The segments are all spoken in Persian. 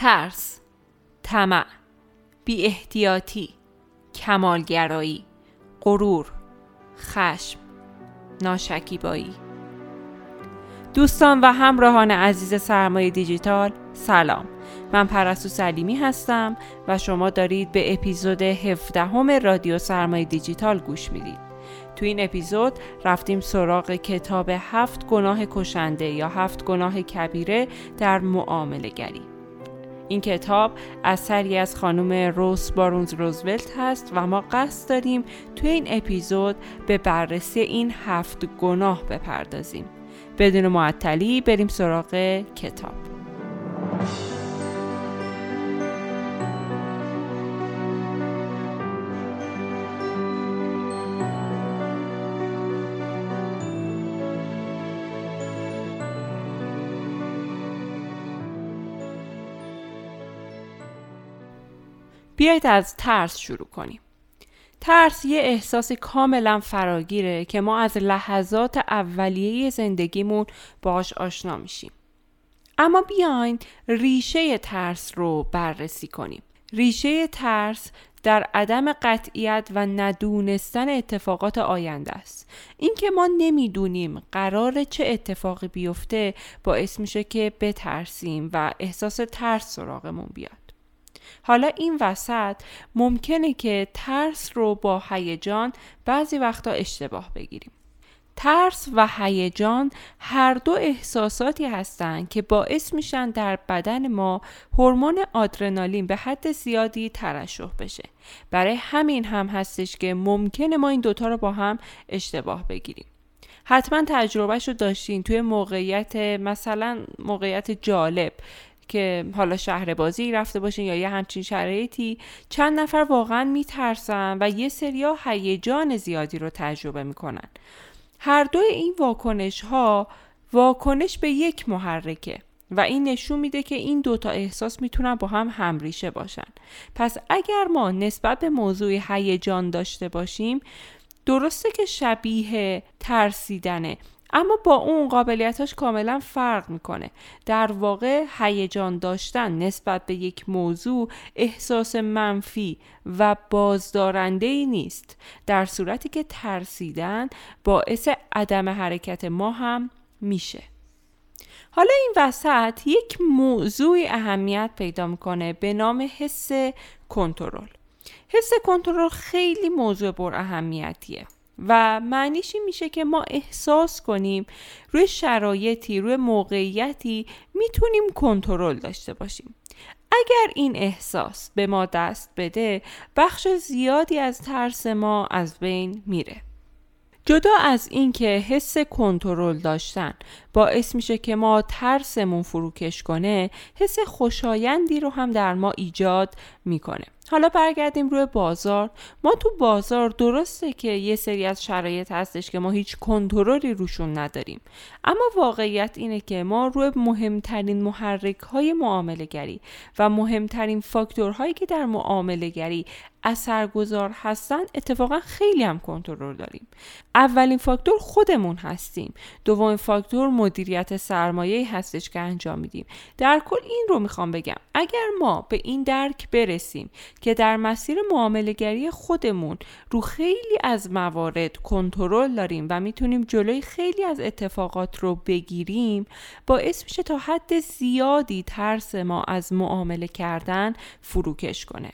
ترس طمع بی احتیاطی کمالگرایی غرور خشم ناشکیبایی. دوستان و همراهان عزیز سرمایه دیجیتال سلام. من پرستو سلیمی هستم و شما دارید به اپیزود 17 همه رادیو سرمایه دیجیتال گوش می‌دید. تو این اپیزود رفتیم سراغ کتاب هفت گناه کشنده یا هفت گناه کبیره در معامله گری. این کتاب اثری از خانم روس بارونز روزولت هست و ما قصد داریم توی این اپیزود به بررسی این هفت گناه بپردازیم. بدون معطلی بریم سراغ کتاب. بیایید از ترس شروع کنیم. ترس یه احساس کاملا فراگیره که ما از لحظات اولیه زندگیمون باش آشنا میشیم. اما بیاین ریشه ترس رو بررسی کنیم. ریشه ترس در عدم قطعیت و ندونستن اتفاقات آینده است اینکه ما نمی‌دونیم قرار چه اتفاقی بیفته باعث میشه که بترسیم و احساس ترس سراغمون بیاد حالا این وسط ممکنه که ترس رو با هیجان بعضی وقتا اشتباه بگیریم. ترس و هیجان هر دو احساساتی هستند که باعث میشن در بدن ما هورمون آدرنالین به حد زیادی ترشح بشه. برای همین هم هستش که ممکنه ما این دوتا رو با هم اشتباه بگیریم. حتما تجربهش رو داشتین توی موقعیت مثلا موقعیت جالب که حالا شهر بازی رفته باشین یا یه همچین شرایطی چند نفر واقعا میترسن و یه سریا هیجان زیادی رو تجربه می‌کنن. هر دو این واکنش ها واکنش به یک محرکه و این نشون میده که این دوتا احساس می‌تونن با هم همریشه باشن. پس اگر ما نسبت به موضوع هیجان داشته باشیم درسته که شبیه ترسیدنه اما با اون قابلیتاش کاملا فرق می‌کنه. در واقع هیجان داشتن نسبت به یک موضوع احساس منفی و بازدارنده ای نیست در صورتی که ترسیدن باعث عدم حرکت ما هم میشه. حالا این وسط یک موضوعی اهمیت پیدا می‌کنه به نام حس کنترل. حس کنترل خیلی موضوع بر اهمیتیه. و معنیش این میشه که ما احساس کنیم روی شرایطی روی موقعیتی می‌تونیم کنترل داشته باشیم. اگر این احساس به ما دست بده بخش زیادی از ترس ما از بین میره. جدا از اینکه حس کنترل داشتن باعث میشه که ما ترسمون فروکش کنه حس خوشایندی رو هم در ما ایجاد می‌کنه. حالا برگردیم روی بازار. ما تو بازار درسته که یه سری از شرایط هستش که ما هیچ کنترلی روشون نداریم. اما واقعیت اینه که ما روی مهمترین محرک های معامله گری و مهمترین فاکتورهایی که در معامله گری اثرگذار هستن اتفاقا خیلی هم کنترل داریم. اولین فاکتور خودمون هستیم. دومین فاکتور مدیریت سرمایه هستش که انجام میدیم. در کل این رو می‌خوام بگم. اگر ما به این درک برسیم که در مسیر معاملگری خودمون رو خیلی از موارد کنترل داریم و می‌تونیم جلوی خیلی از اتفاقات رو بگیریم باعث میشه تا حد زیادی ترس ما از معامله کردن فروکش کنه.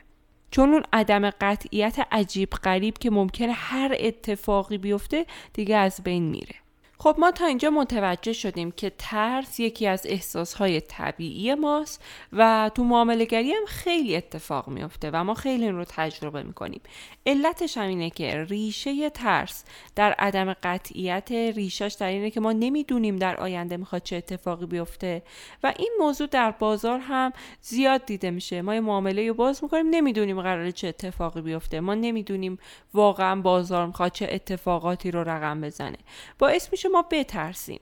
چون اون عدم قطعیت عجیب غریب که ممکنه هر اتفاقی بیفته دیگه از بین میره. خب ما تا اینجا متوجه شدیم که ترس یکی از احساسهای طبیعی ماست و تو معاملگری هم خیلی اتفاق میافته و ما خیلی این رو تجربه می‌کنیم. علتش هم اینه که ریشه ترس در عدم قطعیت ریشش در اینه که ما نمی‌دونیم در آینده می‌خواد چه اتفاقی بیفته و این موضوع در بازار هم زیاد دیده میشه. ما یه معامله رو باز می‌کنیم نمی‌دونیم قراره چه اتفاقی بیفته. ما نمی‌دونیم واقعا بازار می‌خواد چه اتفاقاتی رو رقم بزنه. باعث ما بترسیم.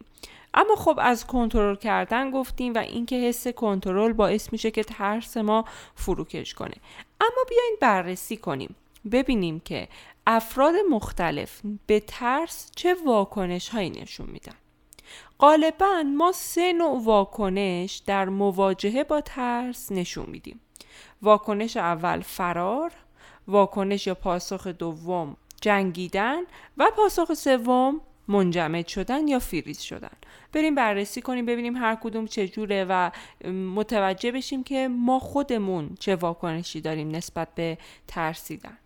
اما خب از کنترل کردن گفتیم و اینکه حس کنترل باعث میشه که ترس ما فروکش کنه. اما بیاین بررسی کنیم. ببینیم که افراد مختلف به ترس چه واکنش هایی نشون میدن. غالبا ما سه نوع واکنش در مواجهه با ترس نشون میدیم. واکنش اول فرار واکنش یا پاسخ دوم جنگیدن و پاسخ سوم منجمد شدن یا فریز شدن. بریم بررسی کنیم ببینیم هر کدوم چجوره و متوجه بشیم که ما خودمون چه واکنشی داریم نسبت به ترسیدن.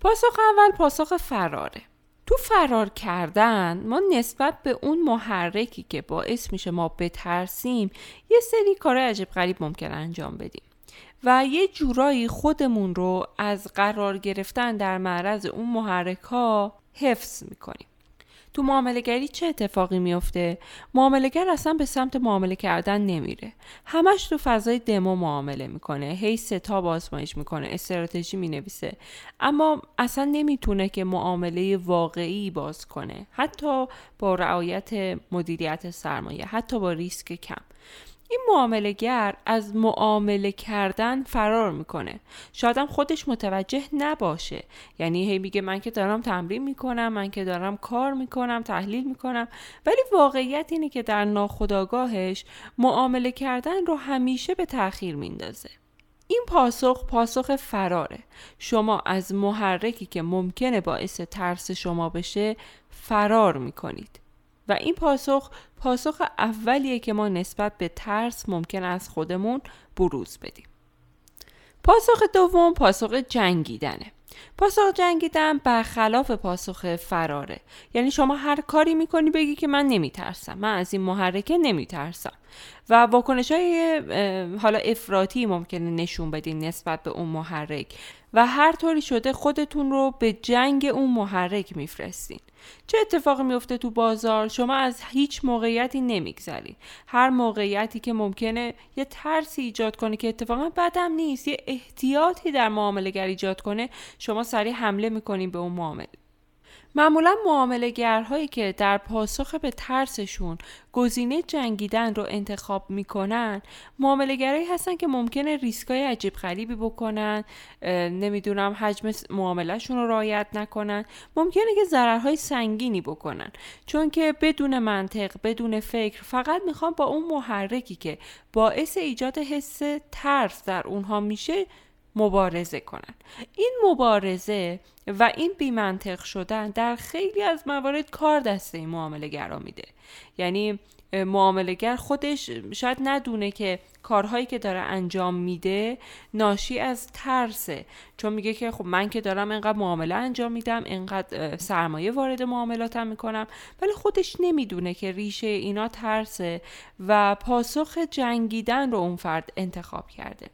پاسخ اول پاسخ فراره. تو فرار کردن ما نسبت به اون محرکی که باعث میشه ما بترسیم یه سری کار عجیب غریب ممکن انجام بدیم. و یه جورایی خودمون رو از قرار گرفتن در معرض اون محرک ها حفظ می‌کنیم. تو معاملهگری چه اتفاقی میفته معاملهگر اصلا به سمت معامله کردن نمیره. همش تو فضای دمو معامله می‌کنه. هی ستاب آزمایش می‌کنه. استراتژی می‌نویسه. اما اصلا نمی‌تونه که معامله واقعی باز کنه. حتی با رعایت مدیریت سرمایه. حتی با ریسک کم. این معاملهگر از معامله کردن فرار می‌کنه. شاید خودش متوجه نباشه. یعنی هی میگه من که دارم تمرین می‌کنم من که دارم کار می‌کنم تحلیل می‌کنم. ولی واقعیت اینه که در ناخودآگاهش معامله کردن رو همیشه به تاخیر میندازه. این پاسخ پاسخ فراره. شما از محرکی که ممکنه باعث ترس شما بشه فرار می‌کنید. و این پاسخ پاسخ اولیه که ما نسبت به ترس ممکن از خودمون بروز بدیم. پاسخ دوم پاسخ جنگیدنه. پاسخ جنگیدن برخلاف پاسخ فراره. یعنی شما هر کاری می‌کنی بگی که من نمیترسم. من از این محرکه نمیترسم. و واکنش های حالا افراطی ممکنه نشون بدین نسبت به اون محرک. و هر طوری شده خودتون رو به جنگ اون محرک میفرستین. چه اتفاقی میفته تو بازار؟ شما از هیچ موقعیتی نمیگذرید هر موقعیتی که ممکنه یه ترسی ایجاد کنه که اتفاقا بدم نیست یه احتیاطی در معامله ایجاد کنه شما سریع حمله می‌کنین به اون معامله. معمولا معاملهگرهایی که در پاسخ به ترسشون گزینه جنگیدن رو انتخاب می‌کنن معاملهگرایی هستن که ممکنه ریسکای عجیب غریبی بکنن نمی‌دونم حجم معاملهشون رو رعایت نکنن ممکنه که ضررهای سنگینی بکنن. چون که بدون منطق بدون فکر فقط می‌خوان با اون محرکی که باعث ایجاد حس ترس در اونها میشه مبارزه کنن این مبارزه و این بیمنطق شدن در خیلی از موارد کار دسته این معامله گرا میده. یعنی معاملهگر خودش شاید ندونه که کارهایی که داره انجام میده ناشی از ترسه. چون میگه که خب من که دارم اینقدر معامله انجام میدم اینقدر سرمایه وارد معاملاتم می‌کنم ولی خودش نمی‌دونه که ریشه اینا ترسه و پاسخ جنگیدن رو اون فرد انتخاب کرده.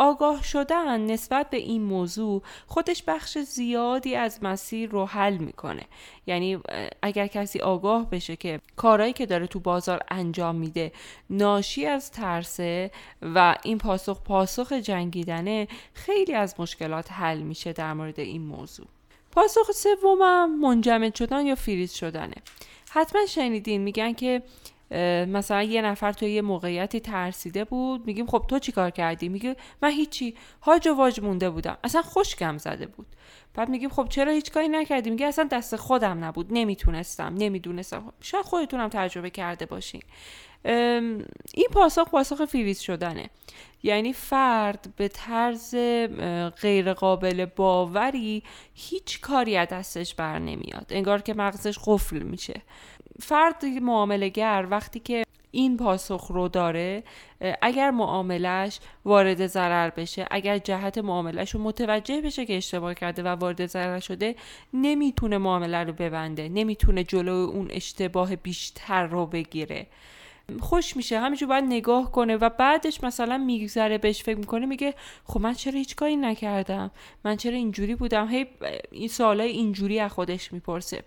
آگاه شدن نسبت به این موضوع خودش بخش زیادی از مسیر رو حل می‌کنه. یعنی اگر کسی آگاه بشه که کارهایی که داره تو بازار انجام میده ناشی از ترسه و این پاسخ پاسخ جنگیدنه خیلی از مشکلات حل میشه در مورد این موضوع. پاسخ سومم منجمد شدن یا فریز شدنه. حتما شنیدین میگن که مثلا یه نفر تو یه موقعیتی ترسیده بود میگیم خب تو چیکار کردی؟ میگه من هیچی. هاج و واج مونده بودم. اصلا خوشگم زده بود. بعد میگیم خب چرا هیچ کاری نکردی؟ میگه اصلا دست خودم نبود. نمی‌تونستم نمی‌دونستم. شاید خودتونم تجربه کرده باشین. این پاسخ پاسخ فریز شدنه. یعنی فرد به طرز غیرقابل باوری هیچ کاری از دستش بر نمیاد. انگار که مغزش قفل میشه. فرد معاملگر وقتی که این پاسخ رو داره اگر معاملش وارد ضرر بشه اگر جهت معاملش رو متوجه بشه که اشتباه کرده و وارد ضرر شده نمی‌تونه معامله رو ببنده نمی‌تونه جلو اون اشتباه بیشتر رو بگیره. خوش میشه. همینجور باید نگاه کنه و بعدش مثلا میگذره بهش فکر می‌کنه میگه خب من چرا هیچ کاری نکردم؟ من چرا اینجوری بودم؟ هی این سوالای اینجوری از خودش می‌پرسه.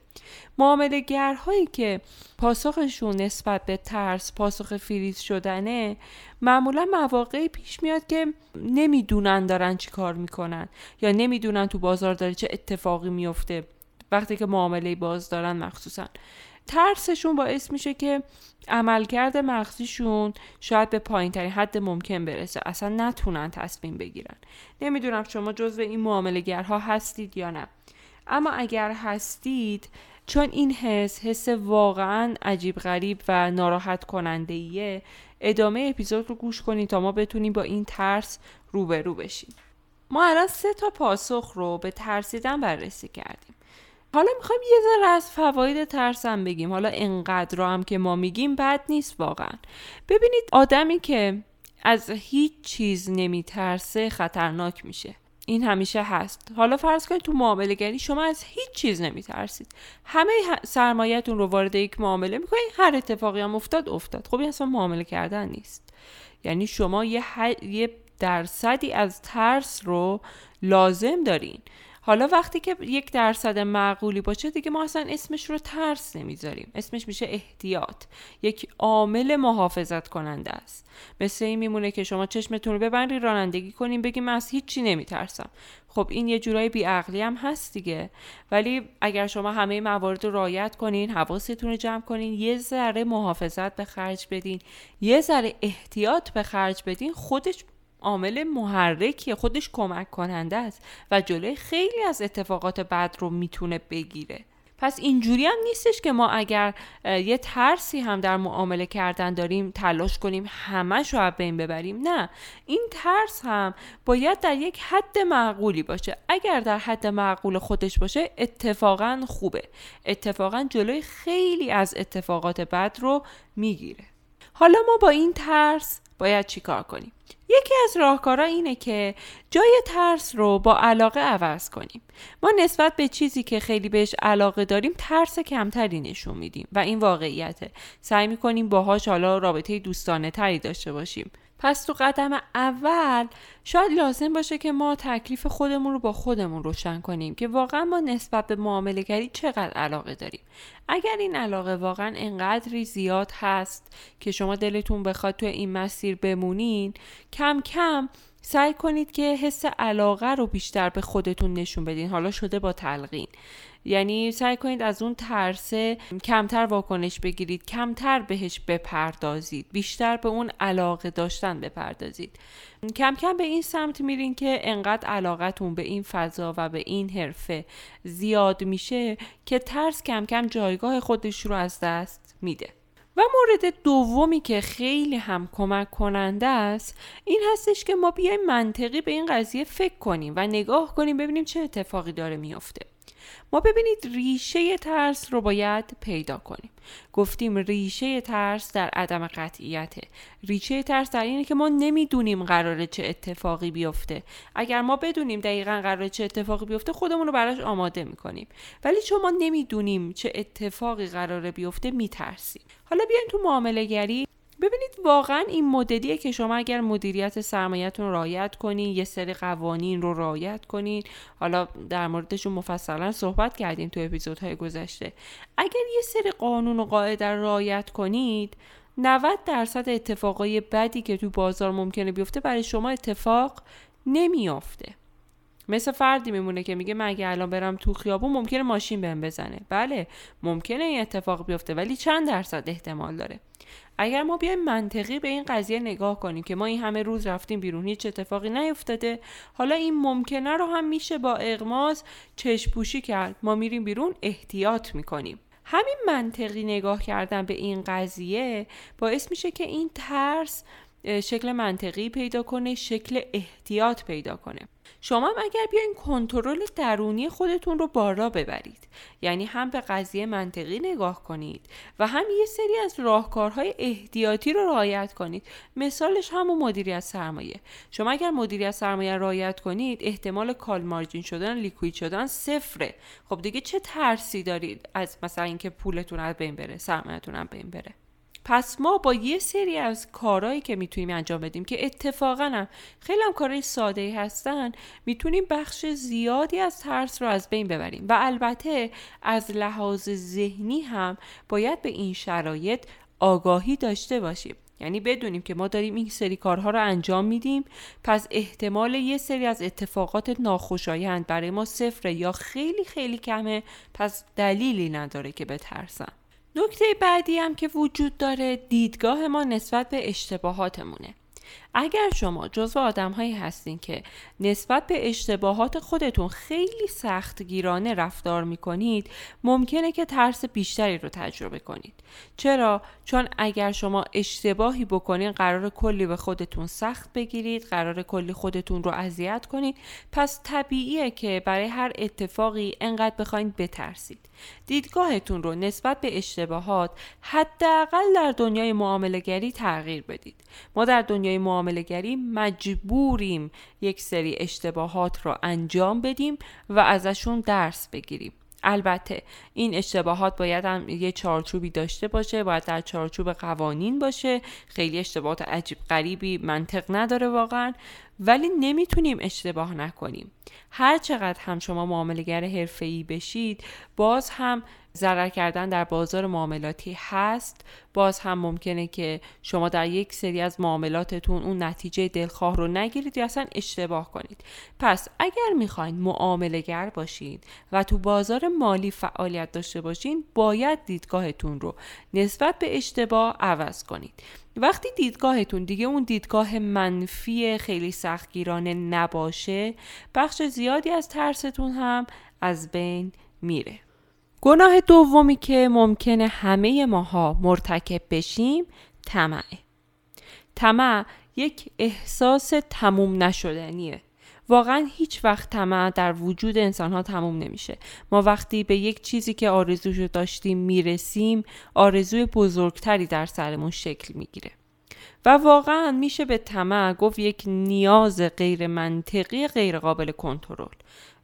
معامله گرهایی که پاسخشون نسبت به ترس پاسخ فریز شدنه معمولا مواقعی پیش میاد که نمی‌دونن دارن چی کار می‌کنن یا نمی‌دونن تو بازار داره چه اتفاقی میفته وقتی که معامله باز دارن مخصوصا. ترسشون باعث میشه که عملکرد مغزیشون شاید به پایین ترین حد ممکن برسه. اصلا نتونن تصمیم بگیرن. نمی‌دونم شما جزو این معاملگرها هستید یا نه. اما اگر هستید چون این حس حس واقعا عجیب غریب و ناراحت کننده ایه ادامه اپیزود رو گوش کنید تا ما بتونیم با این ترس روبرو بشیم. ما الان سه تا پاسخ رو به ترسیدن بررسی کردیم. حالا می‌خوایم یه ذره از فواید ترسم بگیم. حالا انقدر رو هم که ما میگیم بد نیست واقعا. ببینید آدمی که از هیچ چیز نمیترسه خطرناک میشه. این همیشه هست. حالا فرض کنید تو معامله گری شما از هیچ چیز نمیترسید. همه سرمایهتون رو وارد یک معامله می‌کنید. هر اتفاقی هم افتاد افتاد. خب این اصلا معامله کردن نیست. یعنی شما یه, یه درصدی از ترس رو لازم دارین. حالا وقتی که یک درصد معقولی باشه دیگه ما اصلا اسمش رو ترس نمی‌ذاریم. اسمش میشه احتیاط. یک عامل محافظت کننده است. مثل این میمونه که شما چشمتون رو ببندید رانندگی کنیم بگیم من از هیچی نمیترسم. خب این یه جورایی بیعقلی هم هست دیگه. ولی اگر شما همه موارد رو رعایت کنین حواستون رو جمع کنین یه ذره محافظت به خرج بدین یه ذره احتیاط به خرج بدین خودش عامل محرکی خودش کمک کننده است و جلوی خیلی از اتفاقات بد رو می‌تونه بگیره. پس اینجوری هم نیستش که ما اگر یه ترسی هم در معامله کردن داریم تلاش کنیم همش رو بین ببریم نه. این ترس هم باید در یک حد معقولی باشه. اگر در حد معقول خودش باشه اتفاقا خوبه. اتفاقا جلوی خیلی از اتفاقات بد رو می‌گیره. حالا ما با این ترس باید چیکار کنیم؟ یکی از راهکارها اینه که جای ترس رو با علاقه عوض کنیم. ما نسبت به چیزی که خیلی بهش علاقه داریم ترس کمتری نشون میدیم و این واقعیته. سعی می‌کنیم باهاش حالا رابطه دوستانه تری داشته باشیم. پس تو قدم اول شاید لازم باشه که ما تکلیف خودمون رو با خودمون روشن کنیم که واقعا ما نسبت به معامله گری چقدر علاقه داریم. اگر این علاقه واقعا انقدری زیاد هست که شما دلتون بخواد تو این مسیر بمونین کم کم سعی کنید که حس علاقه رو بیشتر به خودتون نشون بدین. حالا شده با تلقین. یعنی سعی کنید از اون ترسه کمتر واکنش بگیرید کمتر بهش بپردازید بیشتر به اون علاقه داشتن بپردازید. کم کم به این سمت میرین که انقدر علاقتون به این فضا و به این حرفه زیاد میشه که ترس کم کم جایگاه خودش رو از دست میده. و مورد دومی که خیلی هم کمک کننده است این هستش که ما بیایم منطقی به این قضیه فکر کنیم و نگاه کنیم ببینیم چه اتفاقی داره میافته. ما ببینید ریشه ترس رو باید پیدا کنیم. گفتیم ریشه ترس در عدم قطعیته. ریشه ترس در اینه که ما نمی‌دونیم قراره چه اتفاقی بیفته. اگر ما بدونیم دقیقا قراره چه اتفاقی بیفته خودمون رو براش آماده می‌کنیم. ولی چون ما نمی‌دونیم چه اتفاقی قراره بیفته میترسیم. حالا بیاین تو معامله گری ببینید واقعا این مدلیه که شما اگر مدیریت سرمایهتون رعایت کنین یه سری قوانین رو رعایت کنین. حالا در موردشون مفصلا صحبت کردیم تو اپیزودهای گذشته. اگر یه سری قانون و قاعده رو رعایت کنید 90 درصد اتفاقای بدی که تو بازار ممکنه بیفته برای شما اتفاق نمیافته. مثل فردی میمونه که میگه من اگه الان برم تو خیابون ممکنه ماشین بهم بزنه. بله ممکنه این اتفاق بیفته ولی چند درصد احتمال داره؟ اگر ما بیایم منطقی به این قضیه نگاه کنیم که ما این همه روز رفتیم بیرون هیچ اتفاقی نیفتاده حالا این ممکنه رو هم میشه با اغماز چشپوشی کرد. ما میریم بیرون احتیاط می‌کنیم. همین منطقی نگاه کردن به این قضیه باعث میشه که این ترس شکل منطقی پیدا کنه شکل احتیاط پیدا کنه. شما هم اگر بیاین کنترل درونی خودتون رو بالا ببرید. یعنی هم به قضیه منطقی نگاه کنید و هم یه سری از راهکارهای احتیاطی رو رعایت کنید. مثالش همون مدیریت سرمایه. شما اگر مدیریت سرمایه رعایت کنید احتمال کال مارجین شدن لیکوید شدن صفره. خب دیگه چه ترسی دارید از مثلا اینکه پولتون از بین بره سرمایه‌تون از بین بره؟ پس ما با یه سری از کارهایی که می‌تونیم انجام بدیم که اتفاقا هم خیلی هم کارهای ساده هستن می‌تونیم بخش زیادی از ترس رو از بین ببریم. و البته از لحاظ ذهنی هم باید به این شرایط آگاهی داشته باشیم. یعنی بدونیم که ما داریم این سری کارها رو انجام میدیم پس احتمال یه سری از اتفاقات ناخوشایند برای ما صفره یا خیلی خیلی کمه پس دلیلی نداره که بترسم نکته بعدی هم که وجود داره دیدگاه ما نسبت به اشتباهاتمونه. اگر شما جزو آدم هایی هستین که نسبت به اشتباهات خودتون خیلی سختگیرانه رفتار می کنید ممکنه که ترس بیشتری رو تجربه کنید. چرا؟ چون اگر شما اشتباهی بکنین قرار کلی به خودتون سخت بگیرید قرار کلی خودتون رو اذیت کنید. پس طبیعیه که برای هر اتفاقی انقدر بخواید بترسید. دیدگاهتون رو نسبت به اشتباهات حداقل در دنیای معاملهگری تغییر بدید. ما در دنیای معاملهگری مجبوریم یک سری اشتباهات رو انجام بدیم و ازشون درس بگیریم. البته این اشتباهات باید هم یه چارچوبی داشته باشه باید در چارچوب قوانین باشه. خیلی اشتباهات عجیب غریبی منطق نداره واقعا ولی نمی‌تونیم اشتباه نکنیم. هر چقدر هم شما معاملگر حرفه‌ای بشید باز هم ضرر کردن در بازار معاملاتی هست. باز هم ممکنه که شما در یک سری از معاملاتتون اون نتیجه دلخواه رو نگیرید یا اصلا اشتباه کنید. پس اگر می‌خواین معاملگر باشید و تو بازار مالی فعالیت داشته باشین باید دیدگاهتون رو نسبت به اشتباه عوض کنید. وقتی دیدگاهتون دیگه اون دیدگاه منفی خیلی سختگیرانه نباشه بخش زیادی از ترستون هم از بین میره. گناه دومی که ممکنه همه ماها مرتکب بشیم طمعه طمع یک احساس تموم نشدنیه. واقعا هیچ وقت طمع در وجود انسان ها تموم نمیشه. ما وقتی به یک چیزی که آرزوشو داشتیم می‌رسیم آرزوی بزرگتری در سرمون شکل می‌گیره. و واقعا میشه به طمع گفت یک نیاز غیر منطقی غیر قابل کنترل.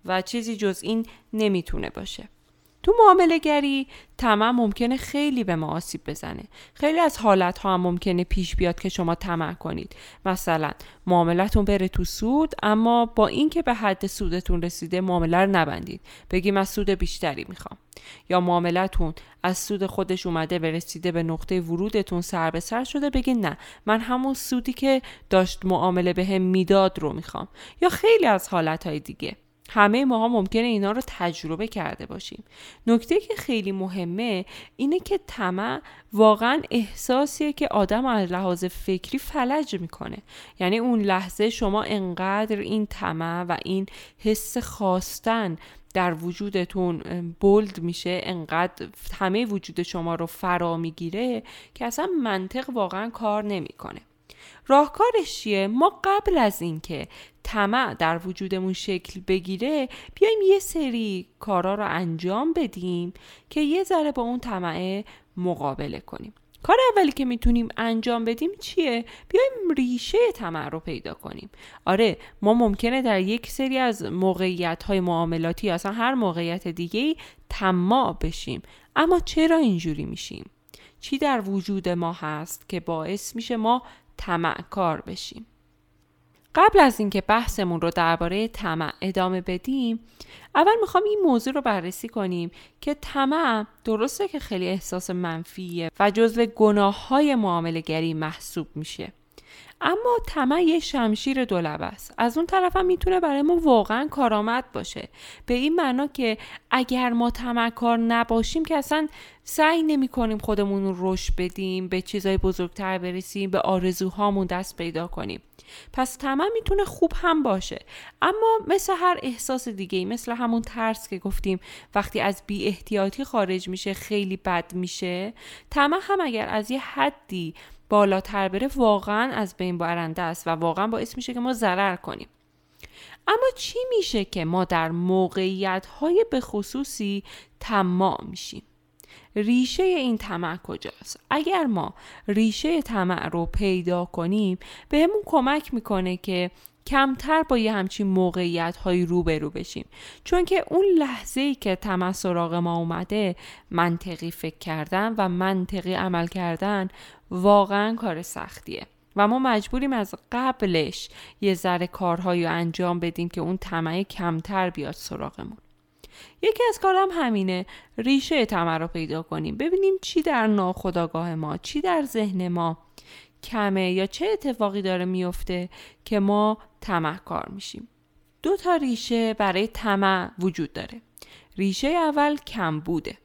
و چیزی جز این نمی‌تونه باشه. تو معامله گری طمع ممکنه خیلی به ما آسیب بزنه. خیلی از حالت ها هم ممکنه پیش بیاد که شما طمع کنید. مثلا معاملتون بره تو سود اما با اینکه به حد سودتون رسیده معامله رو نبندید. بگیم از سود بیشتری می‌خوام. یا معاملتون از سود خودش اومده به رسیده به نقطه ورودتون سر به سر شده بگین نه من همون سودی که داشت معامله به هم می‌داد رو می‌خوام. یا خیلی از حالت های دیگه. همه ماها ممکنه اینا رو تجربه کرده باشیم. نکته که خیلی مهمه اینه که طمع واقعا احساسیه که آدم از لحاظ فکری فلج می‌کنه. یعنی اون لحظه شما انقدر این طمع و این حس خواستن در وجودتون بولد میشه انقدر همه وجود شما رو فرا می‌گیره که اصلا منطق واقعا کار نمی‌کنه. راهکارش چیه ما قبل از اینکه طمع در وجودمون شکل بگیره بیایم یه سری کارا رو انجام بدیم که یه ذره با اون طمعه مقابله کنیم کار اولی که می‌تونیم انجام بدیم چیه؟ بیایم ریشه طمع رو پیدا کنیم آره ما ممکنه در یک سری از موقعیت های معاملاتی اصلا هر موقعیت دیگه طماع بشیم اما چرا اینجوری میشیم؟ چی در وجود ما هست که باعث میشه ما کار بشیم. قبل از اینکه بحثمون رو درباره طمع ادامه بدیم اول می‌خوام این موضوع رو بررسی کنیم که طمع درسته که خیلی احساس منفیه و جزو گناه های معامله محسوب میشه. اما طمع یه شمشیر دولبه است از اون طرف هم می‌تونه برای ما واقعا کارآمد باشه. به این معنا که اگر ما کار نباشیم که اصلا سعی نمی کنیم خودمون رو رشد بدیم به چیزای بزرگتر برسیم به آرزوهامون دست پیدا کنیم. پس طمع می‌تونه خوب هم باشه. اما مثل هر احساس دیگه مثل همون ترس که گفتیم وقتی از بی احتیاطی خارج میشه خیلی بد میشه طمع هم اگر از یه حدی بالاتر بره واقعا از بین برنده است و واقعا باعث میشه که ما ضرر کنیم. اما چی میشه که ما در موقعیت های به خصوصی طماع میشیم؟ ریشه این طمع کجاست؟ اگر ما ریشه طمع رو پیدا کنیم بهمون کمک می‌کنه که کمتر با یه همچین موقعیت هایی روبرو بشیم. چون که اون لحظه ای که تمه سراغ ما اومده منطقی فکر کردن و منطقی عمل کردن واقعا کار سختیه. و ما مجبوریم از قبلش یه ذره کارهایی انجام بدیم که اون طمع کمتر بیاد سراغمون. یکی از کارم همینه. ریشه طمع رو پیدا کنیم. ببینیم چی در ناخودآگاه ما چی در ذهن ما کمه یا چه اتفاقی داره میفته که ما کار میشیم. دو تا ریشه برای طمع وجود داره. ریشه اول کم بوده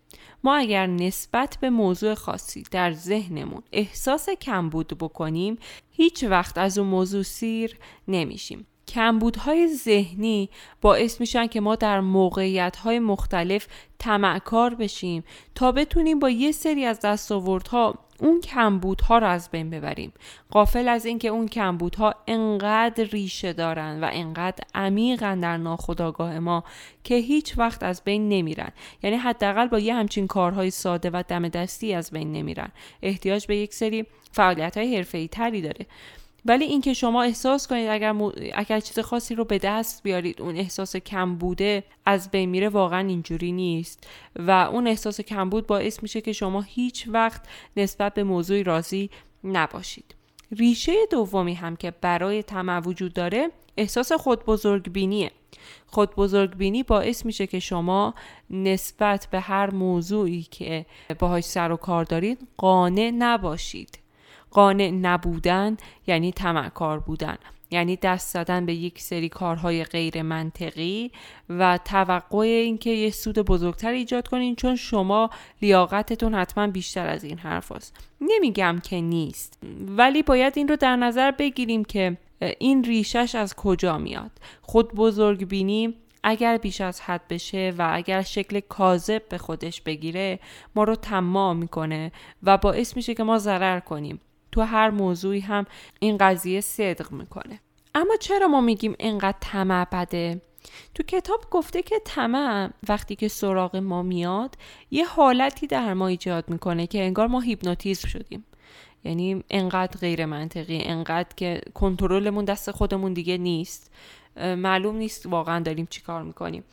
ما اگر نسبت به موضوع خاصی در ذهنمون احساس کمبود بکنیم هیچ وقت از اون موضوع سیر نمیشیم. کمبودهای ذهنی باعث میشن که ما در موقعیت مختلف تمعکار بشیم تا بتونیم با یه سری از دستاوردها اون کمبودها رو از بین ببریم. قافل از اینکه اون کمبودها انقدر ریشه دارن و انقدر عمیقن در ناخودآگاه ما که هیچ وقت از بین نمیرن. یعنی حداقل با یه همچین کارهای ساده و دم دستی از بین نمیرن. احتیاج به یک سری فعالیت های حرفه‌ای تری داره. ولی اینکه شما احساس کنید اگر, اگر چیز خاصی رو به دست بیارید اون احساس کم بوده از بین میره واقعا اینجوری نیست. و اون احساس کم بود باعث میشه که شما هیچ وقت نسبت به موضوعی راضی نباشید. ریشه دومی هم که برای طمع وجود داره احساس خود بزرگ بینیه خود بزرگ بینی باعث میشه که شما نسبت به هر موضوعی که باهاش سر و کار دارید قانع نباشید. قانع نبودن یعنی تمکار بودن. یعنی دست زدن به یک سری کارهای غیر منطقی و توقع اینکه یه سود بزرگتر ایجاد کنین چون شما لیاقتتون حتما بیشتر از این حرف هست. نمیگم که نیست ولی باید این رو در نظر بگیریم که این ریشش از کجا میاد. خود بزرگ بینیم اگر بیش از حد بشه و اگر شکل کاذب به خودش بگیره ما رو تمام می‌کنه و باعث میشه که ما ضرر کنیم. تو هر موضوعی هم این قضیه صدق می‌کنه. اما چرا ما میگیم اینقدر طمع بده؟ تو کتاب گفته که طمع وقتی که سراغ ما میاد یه حالتی در ما ایجاد می‌کنه که انگار ما هیپنوتیزم شدیم. یعنی انقدر غیر منطقی انقدر که کنترلمون دست خودمون دیگه نیست. معلوم نیست واقعا داریم چیکار می‌کنیم.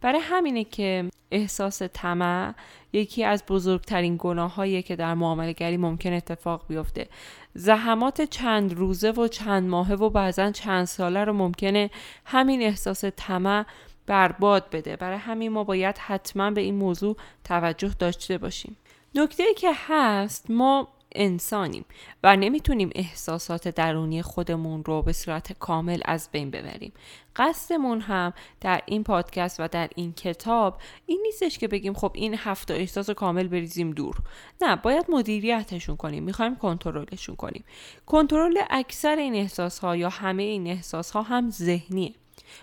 برای همینه که احساس طمع یکی از بزرگترین گناه که در معامله گری ممکن اتفاق بیفته. زحمات چند روزه و چند ماهه و بعضا چند ساله رو ممکنه همین احساس طمع برباد بده. برای همین ما باید حتما به این موضوع توجه داشته باشیم. نکته که هست ما انسانیم و نمی‌تونیم احساسات درونی خودمون رو به صورت کامل از بین ببریم. قصدمون هم در این پادکست و در این کتاب این نیستش که بگیم خب این هفت احساس کامل بریزیم دور. نه باید مدیریتشون کنیم. می‌خوایم کنترلشون کنیم. کنترل اکثر این احساس ها یا همه این احساس ها هم ذهنیه.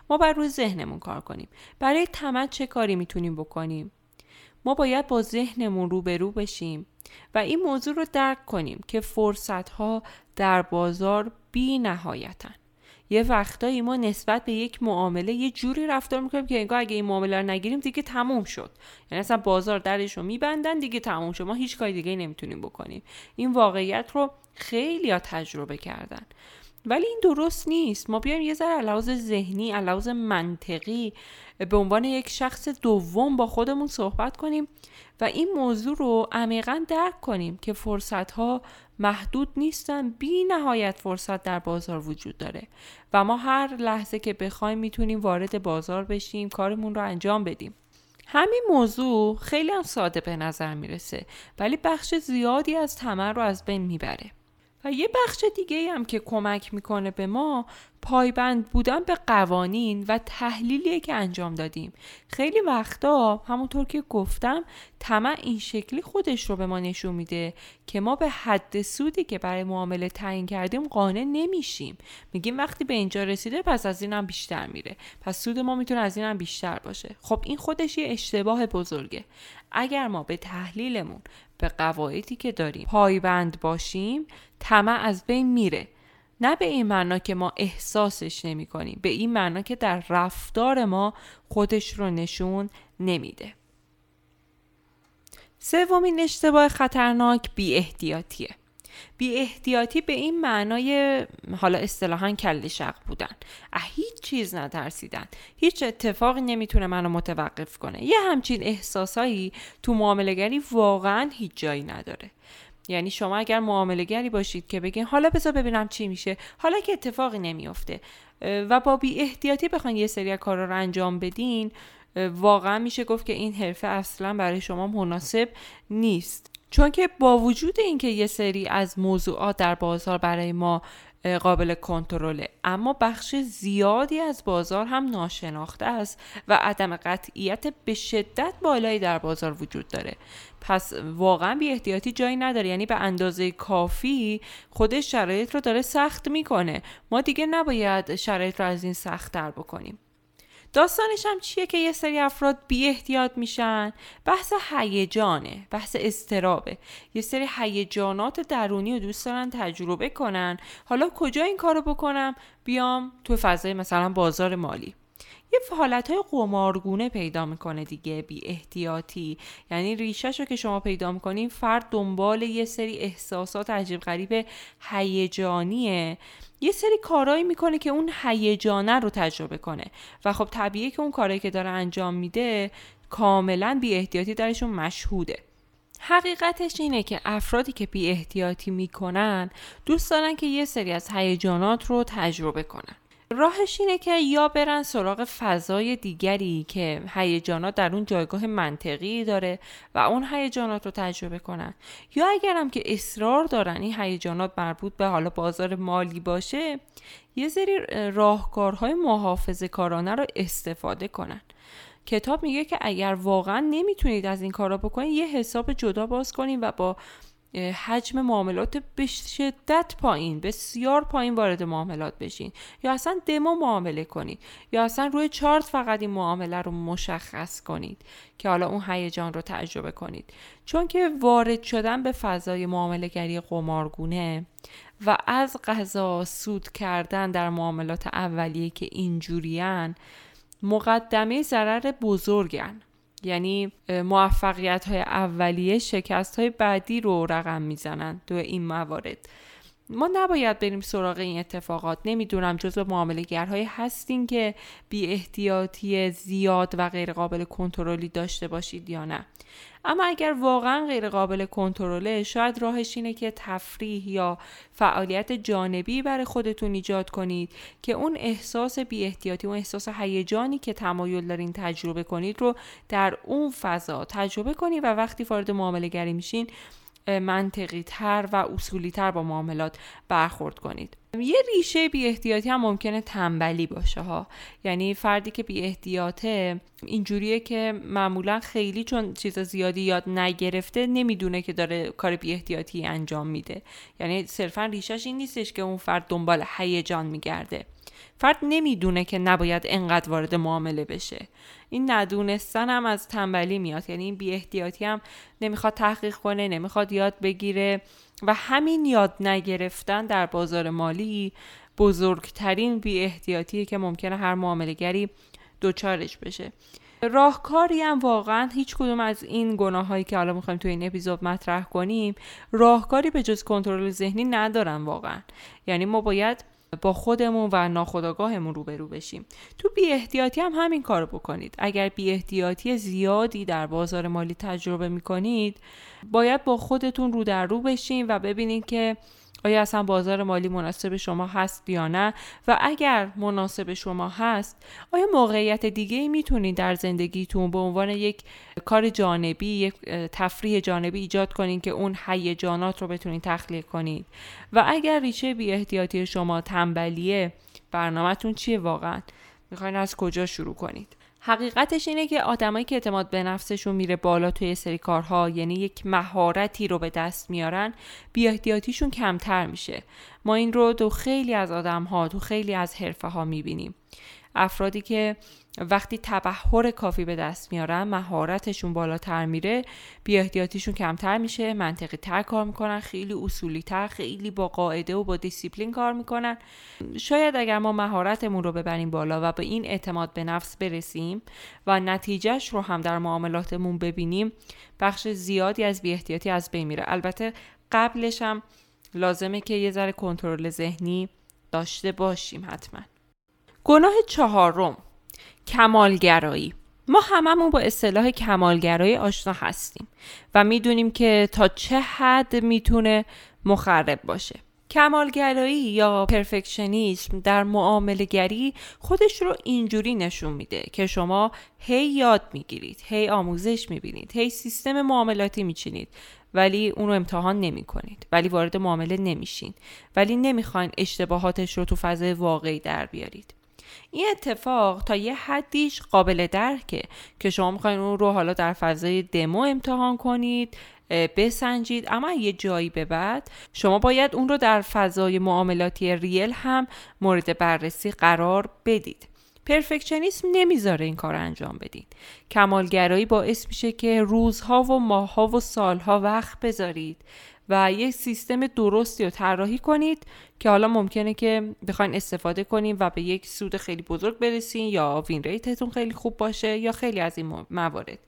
ما بر روی ذهنمون کار کنیم. برای تمت چه کاری می‌تونیم بکنیم؟ ما باید با ذهنمون روبرو بشیم و این موضوع رو درک کنیم که فرصت ها در بازار بی نهایتن یه وقتایی ما نسبت به یک معامله یه جوری رفتار می‌کنیم که انگار اگه این معامله رو نگیریم دیگه تموم شد. یعنی اصلا بازار درش رو میبندن دیگه تموم شد. ما هیچ کاری دیگه نمی‌تونیم بکنیم. این واقعیت رو خیلی ها تجربه کردن. ولی این درست نیست. ما بیایم یه ذره لحاظ ذهنی لحاظ منطقی به عنوان یک شخص دوم با خودمون صحبت کنیم و این موضوع رو عمیقا درک کنیم که فرصت ها محدود نیستن. بی نهایت فرصت در بازار وجود داره و ما هر لحظه که بخوایم می‌تونیم وارد بازار بشیم کارمون رو انجام بدیم. همین موضوع خیلی هم ساده به نظر می‌رسه ولی بخش زیادی از تمر رو از بین می‌بره. و یه بخش دیگه هم که کمک می‌کنه به ما پایبند بودن به قوانین و تحلیلیه که انجام دادیم. خیلی وقتا همونطور که گفتم طمع این شکلی خودش رو به ما نشون میده که ما به حد سودی که برای معامله تعیین کردیم قانع نمیشیم. میگیم وقتی به اینجا رسیده پس از اینم بیشتر میره. پس سود ما می‌تونه از اینم بیشتر باشه. خب این خودش یه اشتباه بزرگه. اگر ما به تحلیلمون به قواعدی که داریم. پایبند باشیم طمع از بین میره. نه به این معنا که ما احساسش نمی کنیم به این معنا که در رفتار ما خودش رو نشون نمیده. سومین اشتباه خطرناک بی احتیاطیه بی احتیاطی به این معنای حالا اصطلاحا کل شق بودن هیچ چیز نترسیدن. هیچ اتفاقی نمی‌تونه منو متوقف کنه. یه همچین احساسایی تو معاملگری واقعا هیچ جایی نداره. یعنی شما اگر معاملگری باشید که بگین حالا بذار ببینم چی میشه. حالا که اتفاقی نمیافته. و با بی احتیاطی بخواین یه سری کارا رو انجام بدین واقعا میشه گفت که این حرفه اصلا برای شما مناسب نیست. چون که با وجود اینکه یه سری از موضوعات در بازار برای ما قابل کنترله اما بخش زیادی از بازار هم ناشناخته است و عدم قطعیت به شدت بالایی در بازار وجود داره. پس واقعا بی احتیاطی جایی نداره. یعنی به اندازه کافی خودش شرایط رو داره سخت می‌کنه. ما دیگه نباید شرایط رو از این سخت تر بکنیم. داستانش هم چیه که یه سری افراد بی احتیاط میشن؟ بحث هیجانه بحث استرابه یه سری هیجانات درونی رو دوست دارن تجربه کنن. حالا کجا این کارو بکنم؟ بیام تو فضای مثلا بازار مالی. یه حالت های قمارگونه پیدا می‌کنه دیگه بی احتیاطی. یعنی ریشش رو که شما پیدا می‌کنین فرد دنبال یه سری احساسات عجیب غریب هیجانیه. یه سری کارایی می‌کنه که اون هیجانه رو تجربه کنه. و خب طبیعیه که اون کارایی که داره انجام میده کاملا بی احتیاطی درشون مشهوده. حقیقتش اینه که افرادی که بی احتیاطی می‌کنن دوست دارن که یه سری از هیجانات رو تجربه کنن. راهش اینه که یا برن سراغ فضای دیگری که هیجانات در اون جایگاه منطقی داره و اون هیجانات رو تجربه کنن. یا اگرم که اصرار دارن این هیجانات مربوط به حالا بازار مالی باشه یه سری راهکارهای محافظه کارانه رو استفاده کنن. کتاب میگه که اگر واقعا نمی‌تونید از این کارا بکنید یه حساب جدا باز کنید و با حجم معاملات به شدت پایین بسیار پایین وارد معاملات بشین. یا اصلا دمو معامله کنید. یا اصلا روی چارت فقط این معامله رو مشخص کنید که حالا اون هیجان رو تجربه کنید. چون که وارد شدن به فضای معامله قمارگونه و از غذا سود کردن در معاملات اولیه که اینجوریان مقدمه ضرر بزرگن. یعنی موفقیت های اولیه شکست های بعدی رو رقم می‌زنن تو این موارد. ما نباید بریم سراغ این اتفاقات. نمی‌دونم جزو معاملهگرهایی هستین که بی احتیاطی زیاد و غیر قابل کنترلی داشته باشید یا نه. اما اگر واقعا غیر قابل کنترله شاید راهش اینه که تفریح یا فعالیت جانبی برای خودتون ایجاد کنید که اون احساس بی احتیاطی اون احساس هیجانی که تمایل دارین تجربه کنید رو در اون فضا تجربه کنید و وقتی وارد معامله گری میشین منطقی تر و اصولی تر با معاملات برخورد کنید. یه ریشه بی احتیاطی هم ممکنه تنبلی باشه ها. یعنی فردی که بی احتیاطه اینجوریه که معمولا خیلی چون چیز زیادی یاد نگرفته نمی‌دونه که داره کار بی احتیاطی انجام میده. یعنی صرفا ریشش این نیستش که اون فرد دنبال هیجان میگرده. فرد نمی‌دونه که نباید انقدر وارد معامله بشه. این ندونستن هم از تنبلی میاد. یعنی این بی احتیاطی هم نمی‌خواد تحقیق کنه نمی‌خواد یاد بگیره و همین یاد نگرفتن در بازار مالی بزرگترین بی احتیاطیه که ممکنه هر معاملگری دوچارش بشه. راهکاری هم واقعا هیچ کدوم از این گناه هایی که حالا می‌خوایم تو این اپیزود مطرح کنیم راهکاری به جز کنترل ذهنی ندارن واقعا. یعنی ما باید با خودمون و ناخودآگاهمون روبرو بشیم. تو بی احتیاطی هم همین کار بکنید. اگر بی احتیاطی زیادی در بازار مالی تجربه می‌کنید باید با خودتون رو در رو بشین و ببینید که آیا اصلا بازار مالی مناسب شما هست یا نه؟ و اگر مناسب شما هست آیا موقعیت دیگه ای می‌تونید در زندگیتون به عنوان یک کار جانبی یک تفریح جانبی ایجاد کنید که اون هیجانات رو بتونید تخلیه کنید؟ و اگر ریشه بی احتیاطی شما تنبلیه برنامهتون چیه واقعا؟ می‌خواین از کجا شروع کنید؟ حقیقتش اینه که آدمایی که اعتماد به نفسشون میره بالا توی سری کارها یعنی یک مهارتی رو به دست میارن بیاحتیاطیشون کمتر میشه. ما این رو تو خیلی از آدم ها تو خیلی از حرفه ها می‌بینیم. افرادی که وقتی تبهر کافی به دست میارن مهارتشون بالاتر میره بی احتیاطیشون کمتر میشه منطقی تر کار می‌کنن خیلی اصولی تر خیلی با قاعده و با دیسیپلین کار می‌کنن. شاید اگر ما مهارتمون رو ببریم بالا و به این اعتماد به نفس برسیم و نتیجهش رو هم در معاملاتمون ببینیم بخش زیادی از بی احتیاطی از بین میره. البته قبلش هم لازمه که یه ذره کنترل ذهنی داشته باشیم حتما. گناه چهارم. کمالگرایی. ما هممون با اصطلاح کمالگرایی آشنا هستیم و می‌دونیم که تا چه حد می‌تونه مخرب باشه. کمالگرایی یا پرفکشنیسم در معاملگری خودش رو اینجوری نشون میده که شما هی یاد می‌گیرید هی آموزش می‌بینید هی سیستم معاملاتی میچینید ولی اون رو امتحان نمی کنید ولی وارد معامله نمیشین ولی نمی‌خواین اشتباهاتش رو تو فضای واقعی در بیارید. این اتفاق تا یه حدیش قابل درکه که شما می‌خواین اون رو حالا در فضای دمو امتحان کنید بسنجید. اما یه جایی به بعد شما باید اون رو در فضای معاملاتی ریل هم مورد بررسی قرار بدید. پرفکشنیسم نمی‌ذاره این کار انجام بدید. کمالگرایی باعث میشه که روزها و ماهها و سالها وقت بذارید. و یک سیستم درستی رو طراحی کنید که حالا ممکنه که بخواین استفاده کنید و به یک سود خیلی بزرگ برسین یا وین ریتتون خیلی خوب باشه یا خیلی از این موارد.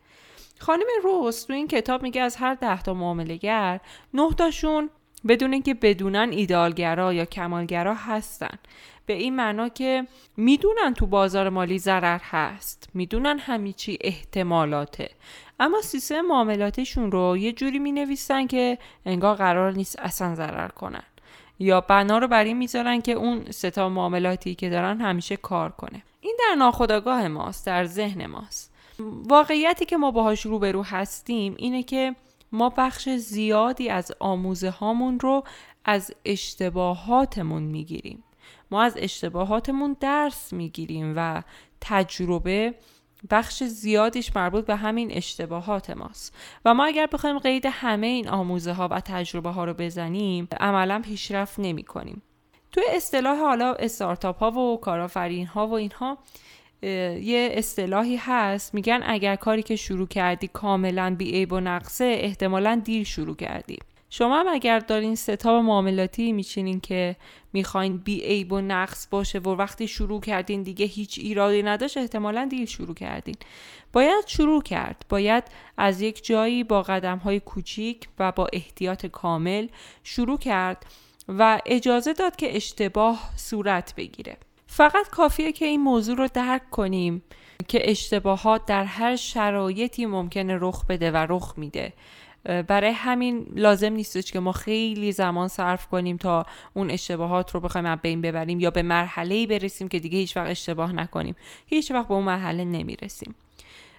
خانم روز تو این کتاب میگه از هر ده تا معاملهگر نه تاشون بدون اینکه بدونن ایدالگرا یا کمالگرا هستن. به این معنا که می‌دونن تو بازار مالی ضرر هست می‌دونن همیچی احتمالاته. اما سیستم معاملاتشون رو یه جوری می نویسن که انگار قرار نیست اصلا ضرر کنن. یا بنا رو بر این می‌ذارن که اون ستا معاملاتی که دارن همیشه کار کنه. این در ناخودآگاه ماست در ذهن ماست. واقعیتی که ما باهاش روبرو هستیم اینه که ما بخش زیادی از آموزه هامون رو از اشتباهاتمون می‌گیریم. ما از اشتباهاتمون درس می‌گیریم و تجربه بخش زیادیش مربوط به همین اشتباهات ماست. و ما اگر بخوایم قید همه این آموزه ها و تجربه ها رو بزنیم عملا پیشرفت نمی کنیم توی اصطلاح حالا استارتاپ ها و کارآفرین ها و اینها یه اصطلاحی هست. میگن اگر کاری که شروع کردی کاملا بیعیب و نقصه احتمالا دیر شروع کردی. شما هم اگر دارین ستاب معاملاتی میچینین که می‌خواین بی عیب و نقص باشه و وقتی شروع کردین دیگه هیچ ایرادی نداشت احتمالا دیر شروع کردین. باید شروع کرد. باید از یک جایی با قدم های کوچیک و با احتیاط کامل شروع کرد و اجازه داد که اشتباه صورت بگیره. فقط کافیه که این موضوع رو درک کنیم که اشتباهات در هر شرایطی ممکنه رخ بده و رخ میده. برای همین لازم نیستش که ما خیلی زمان صرف کنیم تا اون اشتباهات رو بخوایم از بین ببریم یا به مرحله برسیم که دیگه هیچ وقت اشتباه نکنیم. هیچ وقت به اون مرحله نمی‌رسیم.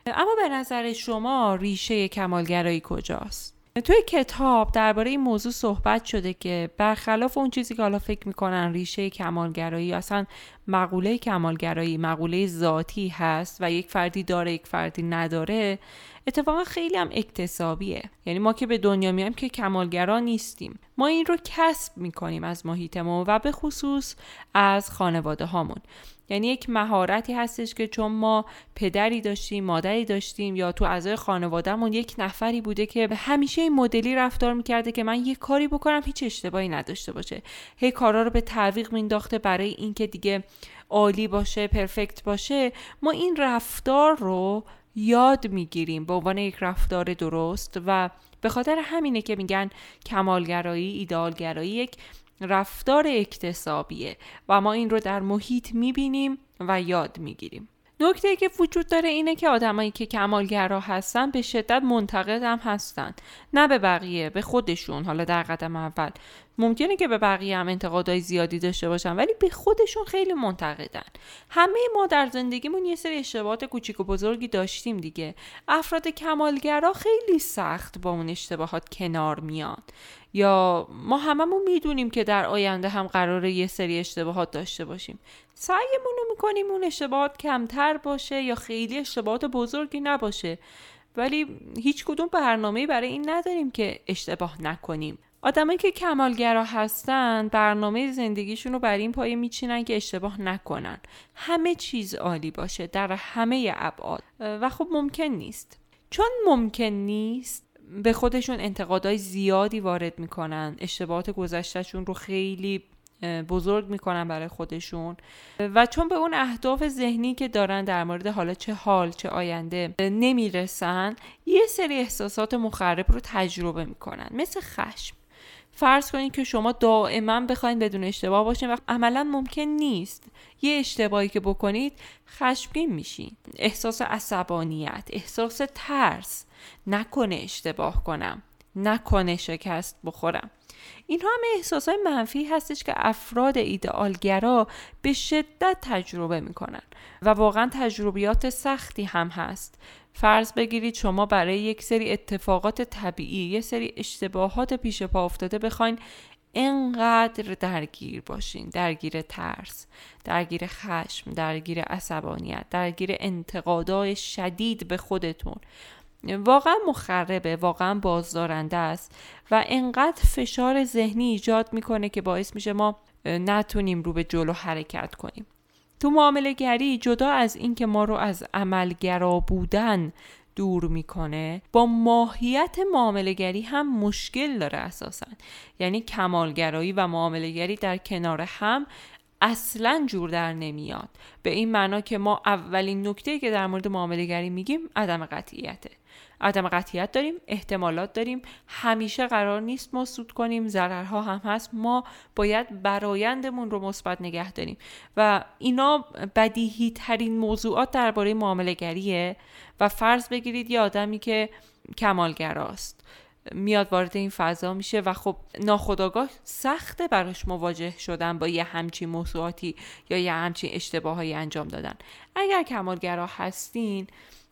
اما به نظر شما ریشه کمالگرایی کجاست؟ توی کتاب درباره این موضوع صحبت شده که برخلاف اون چیزی که حالا فکر می‌کنن ریشه کمالگرایی اصلا مقوله کمالگرایی مقوله ذاتی هست و یک فردی داره یک فردی نداره اتفاقا خیلی هم اکتسابیه. یعنی ما که به دنیا میایم که کمالگرا نیستیم. ما این رو کسب می‌کنیم از محیطمون و به خصوص از خانواده هامون. یعنی یک مهارتی هستش که چون ما پدری داشتیم مادری داشتیم یا تو اعضای خانوادهمون یک نفری بوده که همیشه این مدلی رفتار می‌کرده که من یک کاری بکنم هیچ اشتباهی نداشته باشه. هی کارا رو به تعویق مینداخته برای اینکه دیگه عالی باشه پرفکت باشه. ما این رفتار رو یاد می‌گیریم به عنوان یک رفتار درست و به خاطر همینه که میگن کمالگرایی ایدالگرایی یک رفتار اکتسابیه و ما این رو در محیط می‌بینیم و یاد می‌گیریم. نکته که وجود داره اینه که آدمایی که کمالگرا هستن به شدت منتقد هم هستن. نه به بقیه به خودشون. حالا در قدم اول. ممکنه که به بقیه هم انتقادهای زیادی داشته باشن ولی به خودشون خیلی منتقدن. همه ما در زندگیمون یه سری اشتباهات کوچیک و بزرگی داشتیم دیگه. افراد کمالگرا خیلی سخت با اون اشتباهات کنار میان. یا ما هممون می‌دونیم که در آینده هم قراره یه سری اشتباهات داشته باشیم. سعیمون رو می‌کنیم اون اشتباهات کمتر باشه یا خیلی اشتباهات بزرگی نباشه. ولی هیچ کدوم برنامه برای این نداریم که اشتباه نکنیم. آدمایی که کمالگرا هستن برنامه زندگیشون رو بر این پایه میچینن که اشتباه نکنن. همه چیز عالی باشه در همه ابعاد. و خب ممکن نیست. چون ممکن نیست به خودشون انتقادهای زیادی وارد می‌کنن. اشتباهات گذشتهشون رو خیلی بزرگ می‌کنن برای خودشون. و چون به اون اهداف ذهنی که دارن در مورد حالا چه حال چه آینده نمی‌رسن یه سری احساسات مخرب رو تجربه می‌کنن. مثل خشم. فرض کنید که شما دائما بخواید بدون اشتباه باشین و عملا ممکن نیست یه اشتباهی که بکنید خشمگین میشین. احساس عصبانیت احساس ترس. نکنه اشتباه کنم. نکنه شکست بخورم. اینها هم احساس های منفی هستش که افراد ایدئالگرا به شدت تجربه می‌کنن و واقعا تجربیات سختی هم هست. فرض بگیرید شما برای یک سری اتفاقات طبیعی یه سری اشتباهات پیش پا افتاده بخواین انقدر درگیر باشین. درگیر ترس درگیر خشم درگیر عصبانیت درگیر انتقادای شدید به خودتون. واقعا مخربه واقعا بازدارنده است و انقدر فشار ذهنی ایجاد می‌کنه که باعث میشه ما نتونیم رو به جلو حرکت کنیم. تو معامله گری جدا از اینکه ما رو از عملگرا بودن دور می‌کنه با ماهیت معاملگری هم مشکل داره اساسا. یعنی کمالگرایی و معاملگری در کنار هم اصلا جور در نمیاد. به این معنا که ما اولین نکته که در مورد معاملگری میگیم عدم قطعیته. عدم قطعیت داریم احتمالات داریم. همیشه قرار نیست ما سود کنیم ضررها هم هست. ما باید برایندمون رو مثبت نگه داریم. و اینا بدیهی ترین موضوعات درباره معامله گریه و فرض بگیرید یه آدمی که کمالگراست. میاد وارد این فضا میشه و خب ناخداگاه سخته براش مواجه شدن با یه همچین موضوعاتی یا یه همچین اشتباهایی انجام دادن. اگر کمالگرا هستین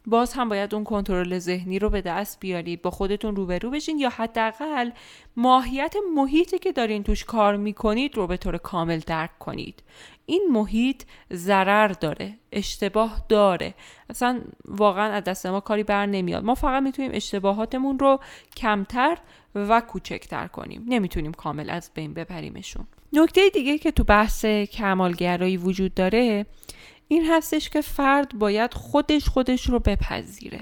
باز هم باید اون کنترل ذهنی رو به دست بیارید با خودتون روبرو بشین یا حداقل ماهیت محیطی که دارین توش کار می‌کنید رو به طور کامل درک کنید. این محیط ضرر داره اشتباه داره. اصلا واقعا از دست ما کاری بر نمیاد. ما فقط می‌تونیم اشتباهاتمون رو کمتر و کوچکتر کنیم. نمی‌تونیم کامل از بین ببریمشون. نکته دیگه که تو بحث کمالگرایی وجود داره این هستش که فرد باید خودش خودش رو بپذیره.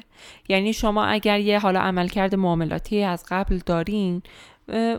یعنی شما اگر یه حالا عملکرد معاملاتی از قبل دارین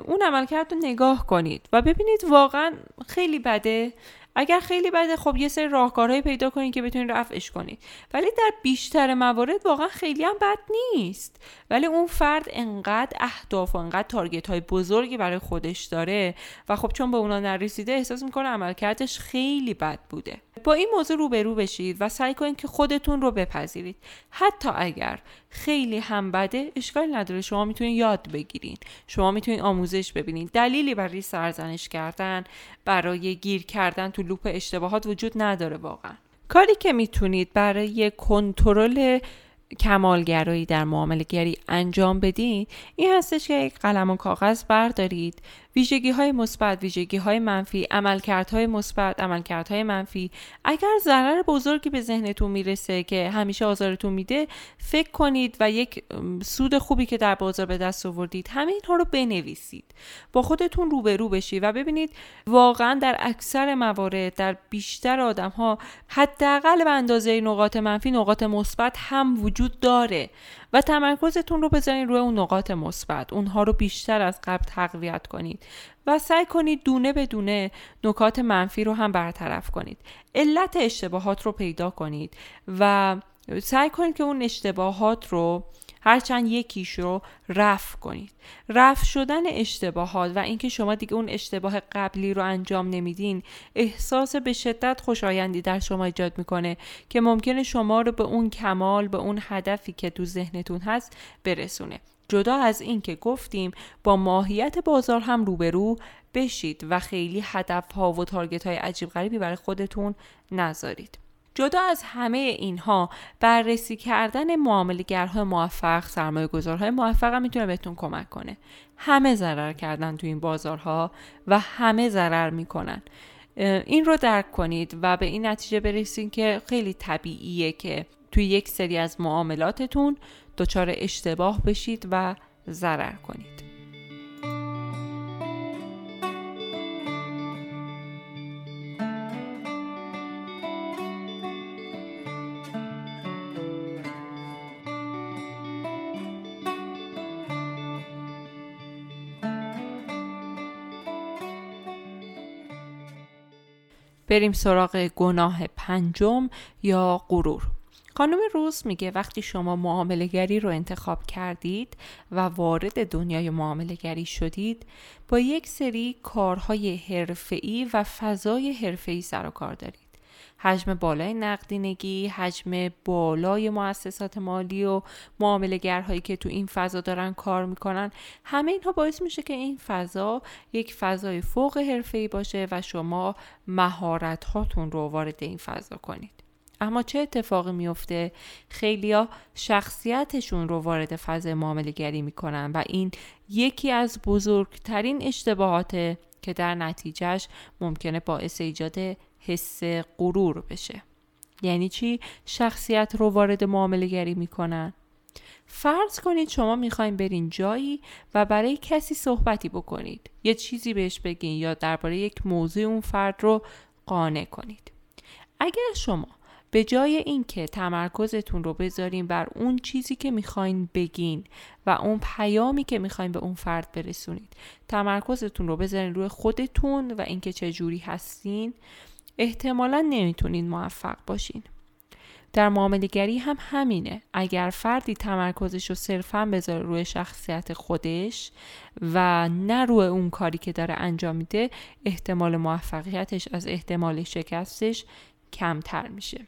اون عملکرد رو نگاه کنید و ببینید واقعا خیلی بده. اگر خیلی بده خب یه سری راهکارهایی پیدا کنید که بتونید رفعش کنید ولی در بیشتر موارد واقعا خیلی هم بد نیست. ولی اون فرد انقدر اهداف و انقدر تارگت های بزرگی برای خودش داره و خب چون به اونا نرسیده احساس می‌کنه عملکردش خیلی بد بوده. با این موضوع روبرو بشید و سعی کنید که خودتون رو بپذیرید. حتی اگر خیلی هم بده اشکالی نداره. شما می‌تونید یاد بگیرید شما می‌تونید آموزش ببینید دلیلی برای سرزنش کردن برای گیر کردن تو لوپ اشتباهات وجود نداره واقعا. کاری که می‌تونید برای کنترل کمالگرایی در معامله گری انجام بدین این هستش که یک قلم و کاغذ بردارید ویژگی های مثبت ویژگی های منفی های مثبت های منفی. اگر ضرر بزرگی به ذهنتون می‌رسه که همیشه آزارتون میده فکر کنید و یک سود خوبی که در بازار به دست آوردید همه اینها رو بنویسید. با خودتون روبرو بشید و ببینید واقعا در اکثر موارد در بیشتر آدم ها حداقل به اندازه نقاط منفی نقاط مثبت هم وجود داره و تمرکزتون رو بذارین روی اون نقاط مثبت. اونها رو بیشتر از قبل تقویت کنید. و سعی کنید دونه به دونه نکات منفی رو هم برطرف کنید. علت اشتباهات رو پیدا کنید و سعی کنید که اون اشتباهات رو هرچند یکیش رو رفع کنید. رفع شدن اشتباهات و اینکه شما دیگه اون اشتباه قبلی رو انجام نمیدین احساس به شدت خوشایندی در شما ایجاد می‌کنه که ممکنه شما رو به اون کمال به اون هدفی که تو ذهنتون هست برسونه. جدا از این که گفتیم با ماهیت بازار هم روبرو بشید و خیلی هدف ها و تارگت های عجیب غریبی برای خودتون نذارید. جدا از همه اینها بررسی کردن معاملگرهای موفق سرمایه گذارهای موفق هم می‌تونه بهتون کمک کنه. همه ضرر کردن تو این بازارها و همه ضرر می‌کنن. این رو درک کنید و به این نتیجه برسید که خیلی طبیعیه که توی یک سری از معاملاتتون دچار اشتباه بشید و ضرر کنید. بریم سراغ گناه پنجم یا غرور. خانم روز میگه وقتی شما معاملگری رو انتخاب کردید و وارد دنیای معاملگری شدید با یک سری کارهای حرفه‌ای و فضای حرفه‌ای سر و کار دارید. حجم بالای نقدینگی حجم بالای مؤسسات مالی و معاملهگرهایی که تو این فضا دارن کار می‌کنن همه اینها باعث میشه که این فضا یک فضای فوق حرفه‌ای باشه و شما مهارت هاتون رو وارد این فضا کنید. اما چه اتفاقی میفته خیلیا شخصیتشون رو وارد فضای معامله گری می‌کنن و این یکی از بزرگترین اشتباهاته که در نتیجهش ممکنه باعث ایجاد حس غرور بشه. یعنی چی؟ شخصیت رو وارد معامله گری می‌کنن. فرض کنید شما می‌خواین برین جایی و برای کسی صحبتی بکنید. یه چیزی بهش بگین یا درباره یک موضوع اون فرد رو قانع کنید. اگر شما به جای اینکه تمرکزتون رو بذارین بر اون چیزی که می‌خواین بگین و اون پیامی که می‌خواین به اون فرد برسونید. تمرکزتون رو بذارین روی خودتون و اینکه چه جوری هستین. احتمالا نمی‌تونین موفق باشین. در معاملگری هم همینه. اگر فردی تمرکزش رو صرفا بذاره روی شخصیت خودش و نه روی اون کاری که داره انجام میده احتمال موفقیتش از احتمال شکستش کمتر میشه.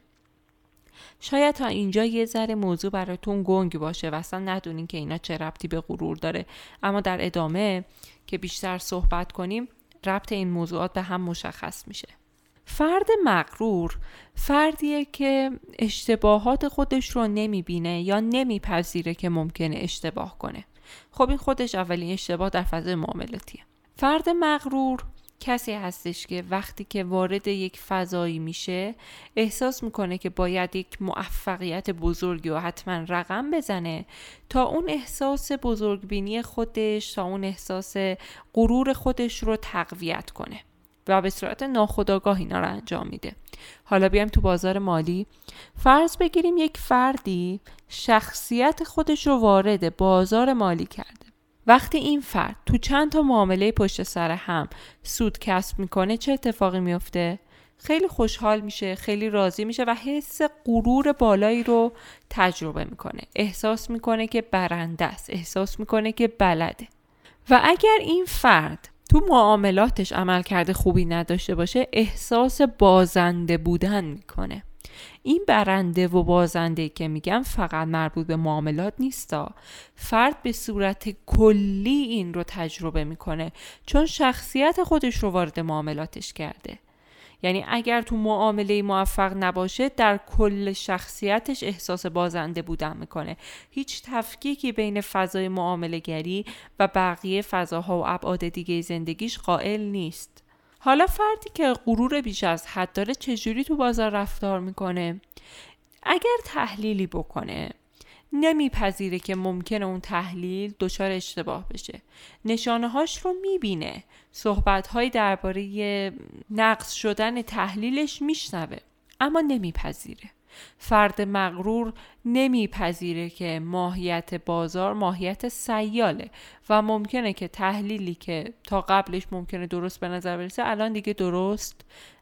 شاید تا اینجا یه ذره موضوع براتون گنگ باشه و اصلا ندونین که اینا چه ربطی به غرور داره. اما در ادامه که بیشتر صحبت کنیم ربط این موضوعات به هم مشخص میشه. فرد مغرور فردیه که اشتباهات خودش رو نمی‌بینه یا نمیپذیره که ممکنه اشتباه کنه. خب این خودش اولین اشتباه در فضای معاملاتیه. فرد مغرور کسی هستش که وقتی که وارد یک فضایی میشه احساس می‌کنه که باید یک موفقیت بزرگی و حتما رقم بزنه تا اون احساس بزرگبینی خودش تا اون احساس غرور خودش رو تقویت کنه و به صورت ناخودآگاه اینا رو انجام میده. حالا بیایم تو بازار مالی. فرض بگیریم یک فردی شخصیت خودش رو وارد بازار مالی کرده. وقتی این فرد تو چند تا معامله پشت سر هم سود کسب می‌کنه چه اتفاقی میفته؟ خیلی خوشحال میشه خیلی راضی میشه و حس غرور بالایی رو تجربه می‌کنه. احساس می‌کنه که برنده است احساس می‌کنه که بلده. و اگر این فرد تو معاملاتش عمل کرده خوبی نداشته باشه احساس بازنده بودن می‌کنه. این برنده و بازنده که میگم فقط مربوط به معاملات نیستا. فرد به صورت کلی این رو تجربه می‌کنه چون شخصیت خودش رو وارد معاملاتش کرده. یعنی اگر تو معامله موفق نباشه در کل شخصیتش احساس بازنده بودن می‌کنه. هیچ تفکیکی بین فضای معامله گری و بقیه فضاها و ابعاد دیگه زندگیش قائل نیست. حالا فردی که غرور بیش از حد داره چجوری تو بازار رفتار می‌کنه؟ اگر تحلیلی بکنه نمیپذیره که ممکنه اون تحلیل دچار اشتباه بشه. نشانه هاش رو می‌بینه. صحبت های درباره نقص شدن تحلیلش میشنوه اما نمیپذیره. فرد مغرور نمیپذیره که ماهیت بازار ماهیت سیاله و ممکنه که تحلیلی که تا قبلش ممکنه درست به نظر برسه الان دیگه درست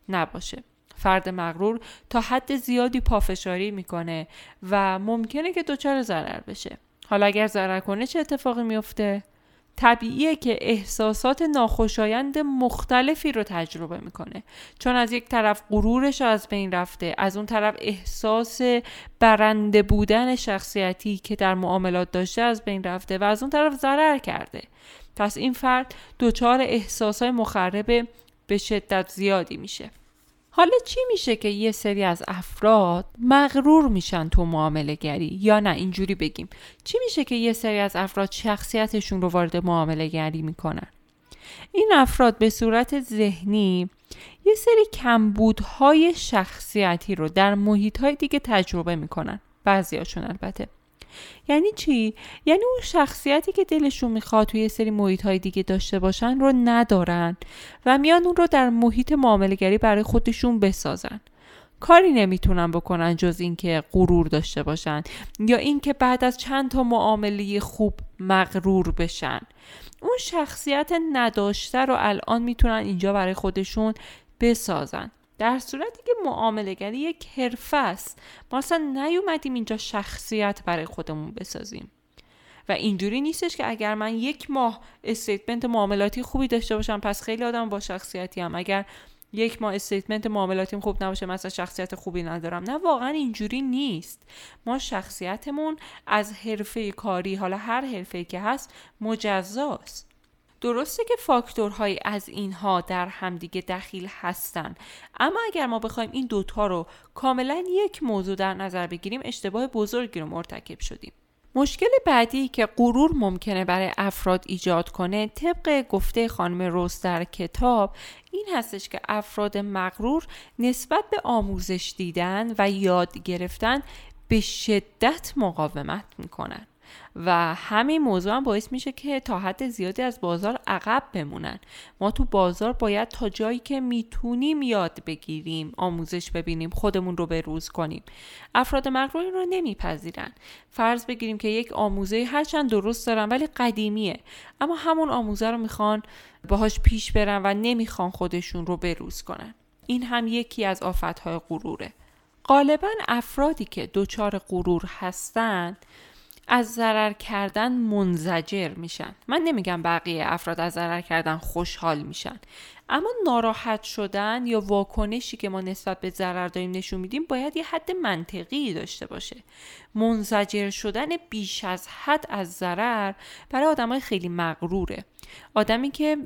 نباشه. فرد مغرور تا حد زیادی پافشاری می‌کنه و ممکنه که دچار ضرر بشه. حالا اگر ضرر کنه چه اتفاقی میفته طبیعیه که احساسات ناخوشایند مختلفی رو تجربه می‌کنه. چون از یک طرف غرورش از بین رفته از اون طرف احساس برنده بودن شخصیتی که در معاملات داشته از بین رفته و از اون طرف ضرر کرده. پس این فرد دچار احساسای مخرب به شدت زیادی میشه. حالا چی میشه که یه سری از افراد مغرور میشن تو معامله گری؟ یا نه اینجوری بگیم. چی میشه که یه سری از افراد شخصیتشون رو وارد معامله گری می‌کنن؟ این افراد به صورت ذهنی یه سری کمبودهای شخصیتی رو در محیطهای دیگه تجربه می‌کنن. بعضیاشون البته. یعنی چی؟ یعنی اون شخصیتی که دلشون می‌خواد توی یه سری محیط های دیگه داشته باشن رو ندارن و میان اون رو در محیط معاملگری برای خودشون بسازن. کاری نمی‌تونن بکنن جز اینکه غرور داشته باشن یا اینکه بعد از چند تا معامله خوب مغرور بشن. اون شخصیت نداشته رو الان می‌تونن اینجا برای خودشون بسازن. در صورتی که معامله یک حرفه است ما اصلا نیومدیم اینجا شخصیت برای خودمون بسازیم. و اینجوری نیستش که اگر من یک ماه statement معاملاتی خوبی داشته باشم پس خیلی آدم با شخصیتی هم اگر یک ماه statement معاملاتیم خوب نباشه مثلا شخصیت خوبی ندارم. نه واقعا اینجوری نیست. ما شخصیتمون از حرفه کاری حالا هر حرفه که هست مجزاست. درسته که فاکتورهایی از اینها در همدیگه دخیل هستن. اما اگر ما بخوایم این دوتا رو کاملا یک موضوع در نظر بگیریم اشتباه بزرگی رو مرتکب شدیم. مشکل بعدی که غرور ممکنه برای افراد ایجاد کنه طبق گفته خانم روز در کتاب این هستش که افراد مغرور نسبت به آموزش دیدن و یاد گرفتن به شدت مقاومت می‌کنن. و همین موضوع هم باعث میشه که تا حد زیادی از بازار عقب بمونن. ما تو بازار باید تا جایی که می‌تونیم یاد بگیریم آموزش ببینیم خودمون رو به روز کنیم. افراد مغرور رو نمیپذیرن. فرض بگیریم که یک آموزه هرچند درست دارن ولی قدیمیه. اما همون آموزه رو می‌خوان باهاش پیش برن و نمی‌خوان خودشون رو بروز کنن. این هم یکی از آفتهای غروره. غالبا افرادی که دچار غرور هستند از ضرر کردن منزجر میشن. من نمیگم بقیه افراد از ضرر کردن خوشحال میشن. اما ناراحت شدن یا واکنشی که ما نسبت به ضرر داریم نشون میدیم باید یه حد منطقی داشته باشه. منزجر شدن بیش از حد از ضرر برای آدمای خیلی مغروره. آدمی که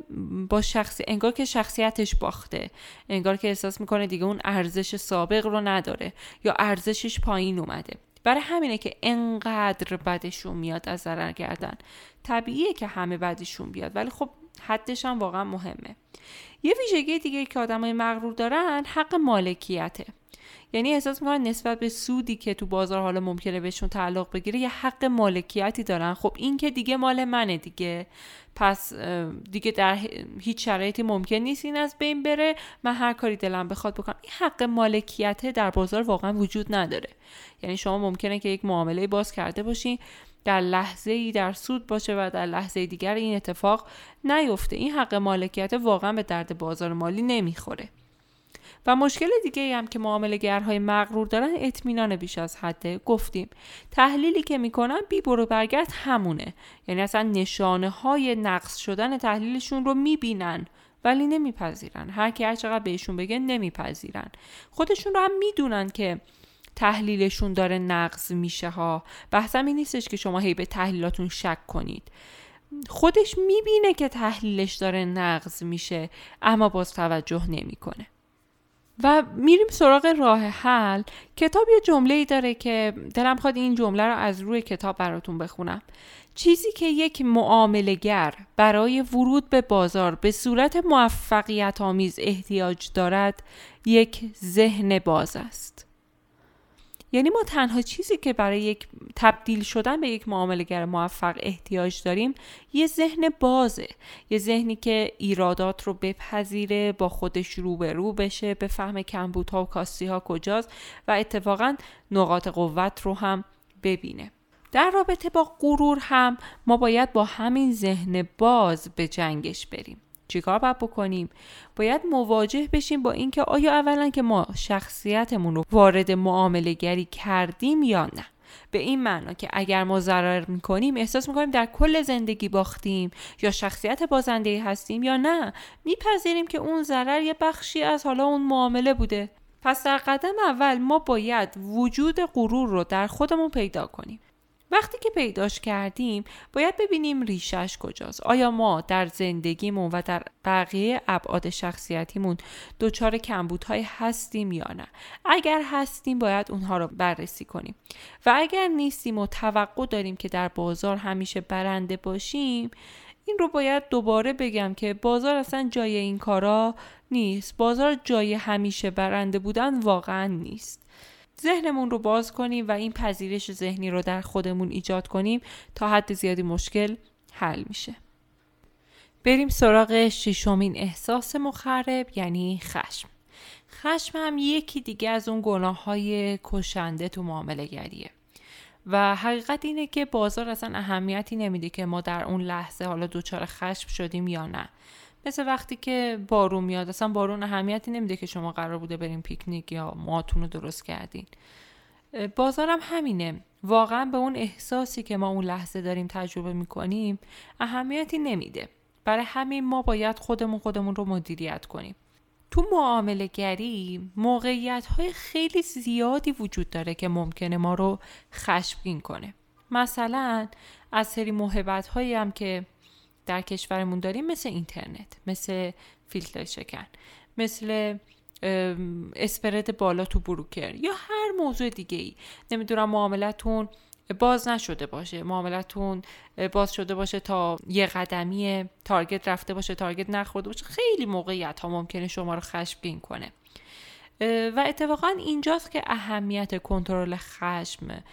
با شخصی انگار که شخصیتش باخته انگار که احساس می‌کنه دیگه اون ارزش سابق رو نداره یا ارزشش پایین اومده. برای همینه که انقدر بدشون میاد از ضرر کردن. طبیعیه که همه بدشون بیاد ولی خب حدش هم واقعا مهمه. یه ویژگی دیگه که آدمای مغرور دارن حق مالکیته. یعنی احساس می‌کنن نسبت به سودی که تو بازار حالا ممکنه بهشون تعلق بگیره یه حق مالکیتی دارن. خب این که دیگه مال منه دیگه. پس دیگه در هیچ شرایطی ممکن نیست این از بین بره. من هر کاری دلم بخواد بکنم. این حق مالکیت در بازار واقعا وجود نداره. یعنی شما ممکنه که یک معامله باز کرده باشین در لحظه ای در سود باشه و در لحظه دیگر این اتفاق نیفته. این حق مالکیت واقعا به درد بازار مالی نمی‌خوره. و مشکل دیگه هم که معاملهگرهای مغرور دارن اطمینان بیش از حده گفتیم. تحلیلی که می‌کنن بی برو برگرد همونه. یعنی اصلا نشانه های نقص شدن تحلیلشون رو می‌بینن ولی نمیپذیرن. هر کی هر چقدر بهشون بگه نمیپذیرن. خودشون رو هم می‌دونن که تحلیلشون داره نقض میشه ها. بحثم این نیستش که شما هی به تحلیلاتون شک کنید. خودش می‌بینه که تحلیلش داره نقض میشه اما باز توجه نمی‌کنه. و میریم سراغ راه حل. کتاب یه جمله ای داره که دلم خواد این جمله رو از روی کتاب براتون بخونم. چیزی که یک معاملگر برای ورود به بازار به صورت موفقیت آمیز احتیاج دارد یک ذهن باز است. یعنی ما تنها چیزی که برای یک تبدیل شدن به یک معاملگر موفق احتیاج داریم یه ذهن بازه. یه ذهنی که ایرادات رو بپذیره با خودش روبرو بشه به فهم کمبودها و کاستی کجاست و اتفاقا نقاط قوت رو هم ببینه. در رابطه با غرور هم ما باید با همین ذهن باز به جنگش بریم. چیکار باید بکنیم؟ باید مواجه بشیم با اینکه آیا اولا که ما شخصیتمون رو وارد معامله گری کردیم یا نه. به این معنا که اگر ما ضرر می‌کنیم احساس می‌کنیم در کل زندگی باختیم یا شخصیت بازنده هستیم یا نه میپذیریم که اون ضرر یه بخشی از حالا اون معامله بوده. پس در قدم اول ما باید وجود غرور رو در خودمون پیدا کنیم. وقتی که پیداش کردیم باید ببینیم ریشش کجاست. آیا ما در زندگیمون و در بقیه ابعاد شخصیتیمون دچار کمبودهای هستیم یا نه؟ اگر هستیم باید اونها رو بررسی کنیم. و اگر نیستیم و توقع داریم که در بازار همیشه برنده باشیم این رو باید دوباره بگم که بازار اصلا جای این کارا نیست. بازار جای همیشه برنده بودن واقعا نیست. ذهنمون رو باز کنیم و این پذیرش ذهنی رو در خودمون ایجاد کنیم تا حد زیادی مشکل حل میشه. بریم سراغ ششمین احساس مخرب یعنی خشم. خشم هم یکی دیگه از اون گناه های کشنده تو معامله گریه. و حقیقت اینه که بازار اصلا اهمیتی نمیده که ما در اون لحظه حالا دوچار خشم شدیم یا نه. مثل وقتی که بارون میاد اصلا بارون اهمیتی نمیده که شما قرار بوده بریم پیکنیک یا ماتون رو درست کردین. بازارم همینه. واقعا به اون احساسی که ما اون لحظه داریم تجربه می‌کنیم اهمیتی نمیده. برای همین ما باید خودمون خودمون رو مدیریت کنیم. تو معامله گری موقعیت های خیلی زیادی وجود داره که ممکنه ما رو خشمگین کنه. مثلا از سری محبت هایی هم که در کشورمون داریم مثل اینترنت مثل فیلتر شکن مثل اسپرد بالا تو بروکر یا هر موضوع دیگه ای نمی‌دونم معاملتون باز نشده باشه. معاملتون باز شده باشه تا یه قدمی تارگت رفته باشه تارگت نخورده باشه. خیلی موقعیت ها ممکنه شما رو خشمگین کنه. و اتفاقا اینجاست که اهمیت کنترل خشم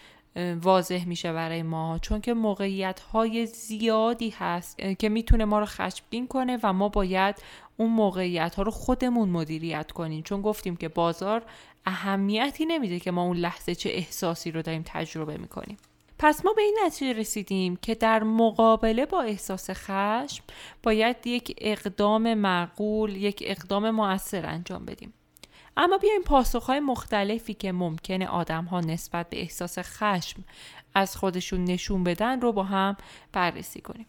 واضح میشه برای ما چون که موقعیت های زیادی هست که می‌تونه ما رو خشمگین کنه و ما باید اون موقعیت ها رو خودمون مدیریت کنیم. چون گفتیم که بازار اهمیتی نمیده که ما اون لحظه چه احساسی رو داریم تجربه می‌کنیم. پس ما به این نتیجه رسیدیم که در مقابله با احساس خشم باید یک اقدام معقول یک اقدام موثر انجام بدیم. اما بیایم پاسخهای مختلفی که ممکنه آدم ها نسبت به احساس خشم از خودشون نشون بدن رو با هم بررسی کنیم.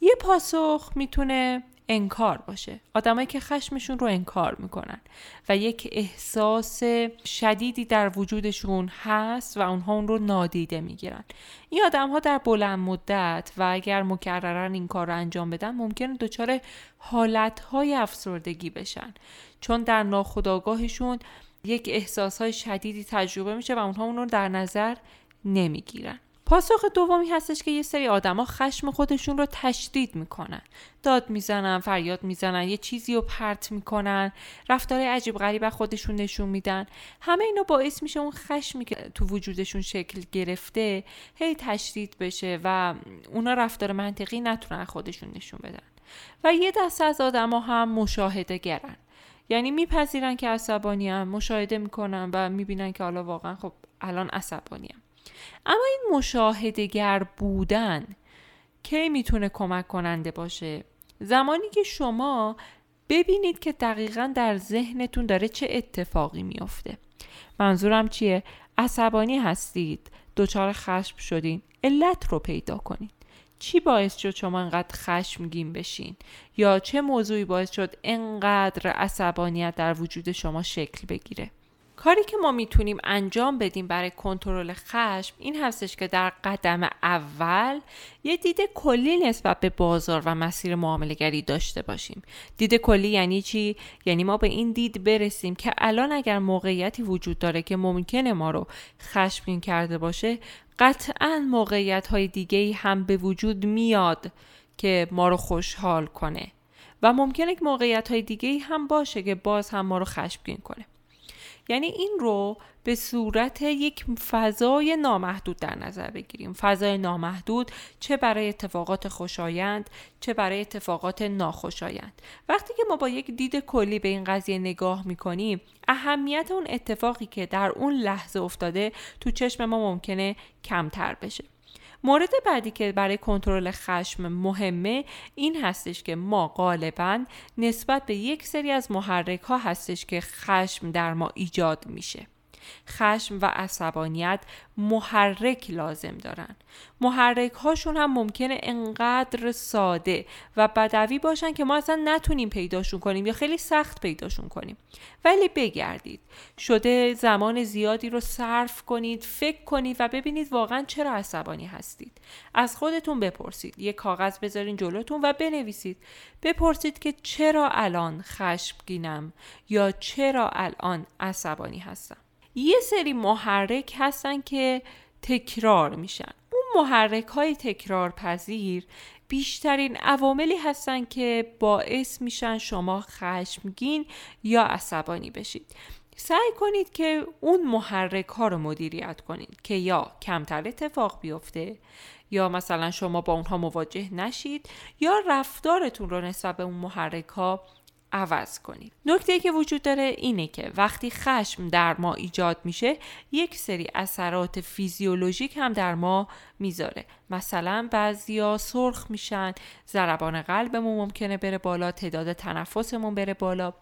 یه پاسخ می‌تونه انکار باشه. آدمایی که خشمشون رو انکار می‌کنن و یک احساس شدیدی در وجودشون هست و اونها اون رو نادیده می‌گیرن. این آدم ها در بلند مدت و اگر مکررن این کار رو انجام بدن ممکنه دچار حالتهای افسردگی بشن. چون در ناخودآگاهشون یک احساس های شدیدی تجربه میشه و اونها اون رو در نظر نمی‌گیرن. پاسخ دومی هستش که یه سری آدما خشم خودشون رو تشدید می‌کنن. داد می‌زنن فریاد می‌زنن یه چیزی رو پرت می‌کنن رفتار عجیب غریب خودشون نشون میدن. همه اینا باعث میشه اون خشمی که تو وجودشون شکل گرفته هی تشدید بشه و اونا رفتار منطقی نتونن خودشون نشون بدن. و یه دسته از آدما هم مشاهده گرن. یعنی میپذیرن که عصبانی هم مشاهده می‌کنن و می‌بینن که حالا واقعا خب الان عصبانی هم. اما این مشاهدگر بودن کی می‌تونه کمک کننده باشه؟ زمانی که شما ببینید که دقیقا در ذهنتون داره چه اتفاقی میافته. منظورم چیه؟ عصبانی هستید دچار خشم شدین علت رو پیدا کنید چی باعث شد شما انقدر خشمگین بشین؟ یا چه موضوعی باعث شد انقدر عصبانیت در وجود شما شکل بگیره؟ کاری که ما می‌تونیم انجام بدیم برای کنترل خشم این هستش که در قدم اول یه دید کلی نسبت به بازار و مسیر معاملگری داشته باشیم. دید کلی یعنی چی؟ یعنی ما به این دید برسیم که الان اگر موقعیتی وجود داره که ممکنه ما رو خشمگین کرده باشه قطعا موقعیت های دیگه هم به وجود میاد که ما رو خوشحال کنه و ممکنه که موقعیت های دیگه هم باشه که باز هم ما رو خشمگین کنه. یعنی این رو به صورت یک فضای نامحدود در نظر بگیریم. فضای نامحدود چه برای اتفاقات خوشایند چه برای اتفاقات ناخوشایند. وقتی که ما با یک دید کلی به این قضیه نگاه می‌کنیم اهمیت اون اتفاقی که در اون لحظه افتاده تو چشم ما ممکنه کمتر بشه. مورد بعدی که برای کنترل خشم مهمه این هستش که ما غالبا نسبت به یک سری از محرک ها هستش که خشم در ما ایجاد میشه. خشم و عصبانیت محرک لازم دارن. محرک هاشون هم ممکنه انقدر ساده و بدوی باشن که ما اصلا نتونیم پیداشون کنیم یا خیلی سخت پیداشون کنیم. ولی بگردید. شده زمان زیادی رو صرف کنید فکر کنید و ببینید واقعا چرا عصبانی هستید. از خودتون بپرسید. یه کاغذ بذارین جلوتون و بنویسید. بپرسید که چرا الان خشمگینم یا چرا الان عصبانی هستم. یه سری محرک هستن که تکرار میشن. اون محرک های تکرار پذیر بیشترین عواملی هستن که باعث میشن شما خشمگین یا عصبانی بشید. سعی کنید که اون محرک ها رو مدیریت کنید که یا کمتر اتفاق بیفته یا مثلا شما با اونها مواجه نشید یا رفتارتون رو نسبت به اون محرک ها عوض کنید نکته که وجود داره اینه که وقتی خشم در ما ایجاد میشه یک سری اثرات فیزیولوژیک هم در ما می‌ذاره. مثلا بعضیا سرخ میشن ضربان قلبمون ممکنه بره بالا تعداد تنفسمون بره بالا.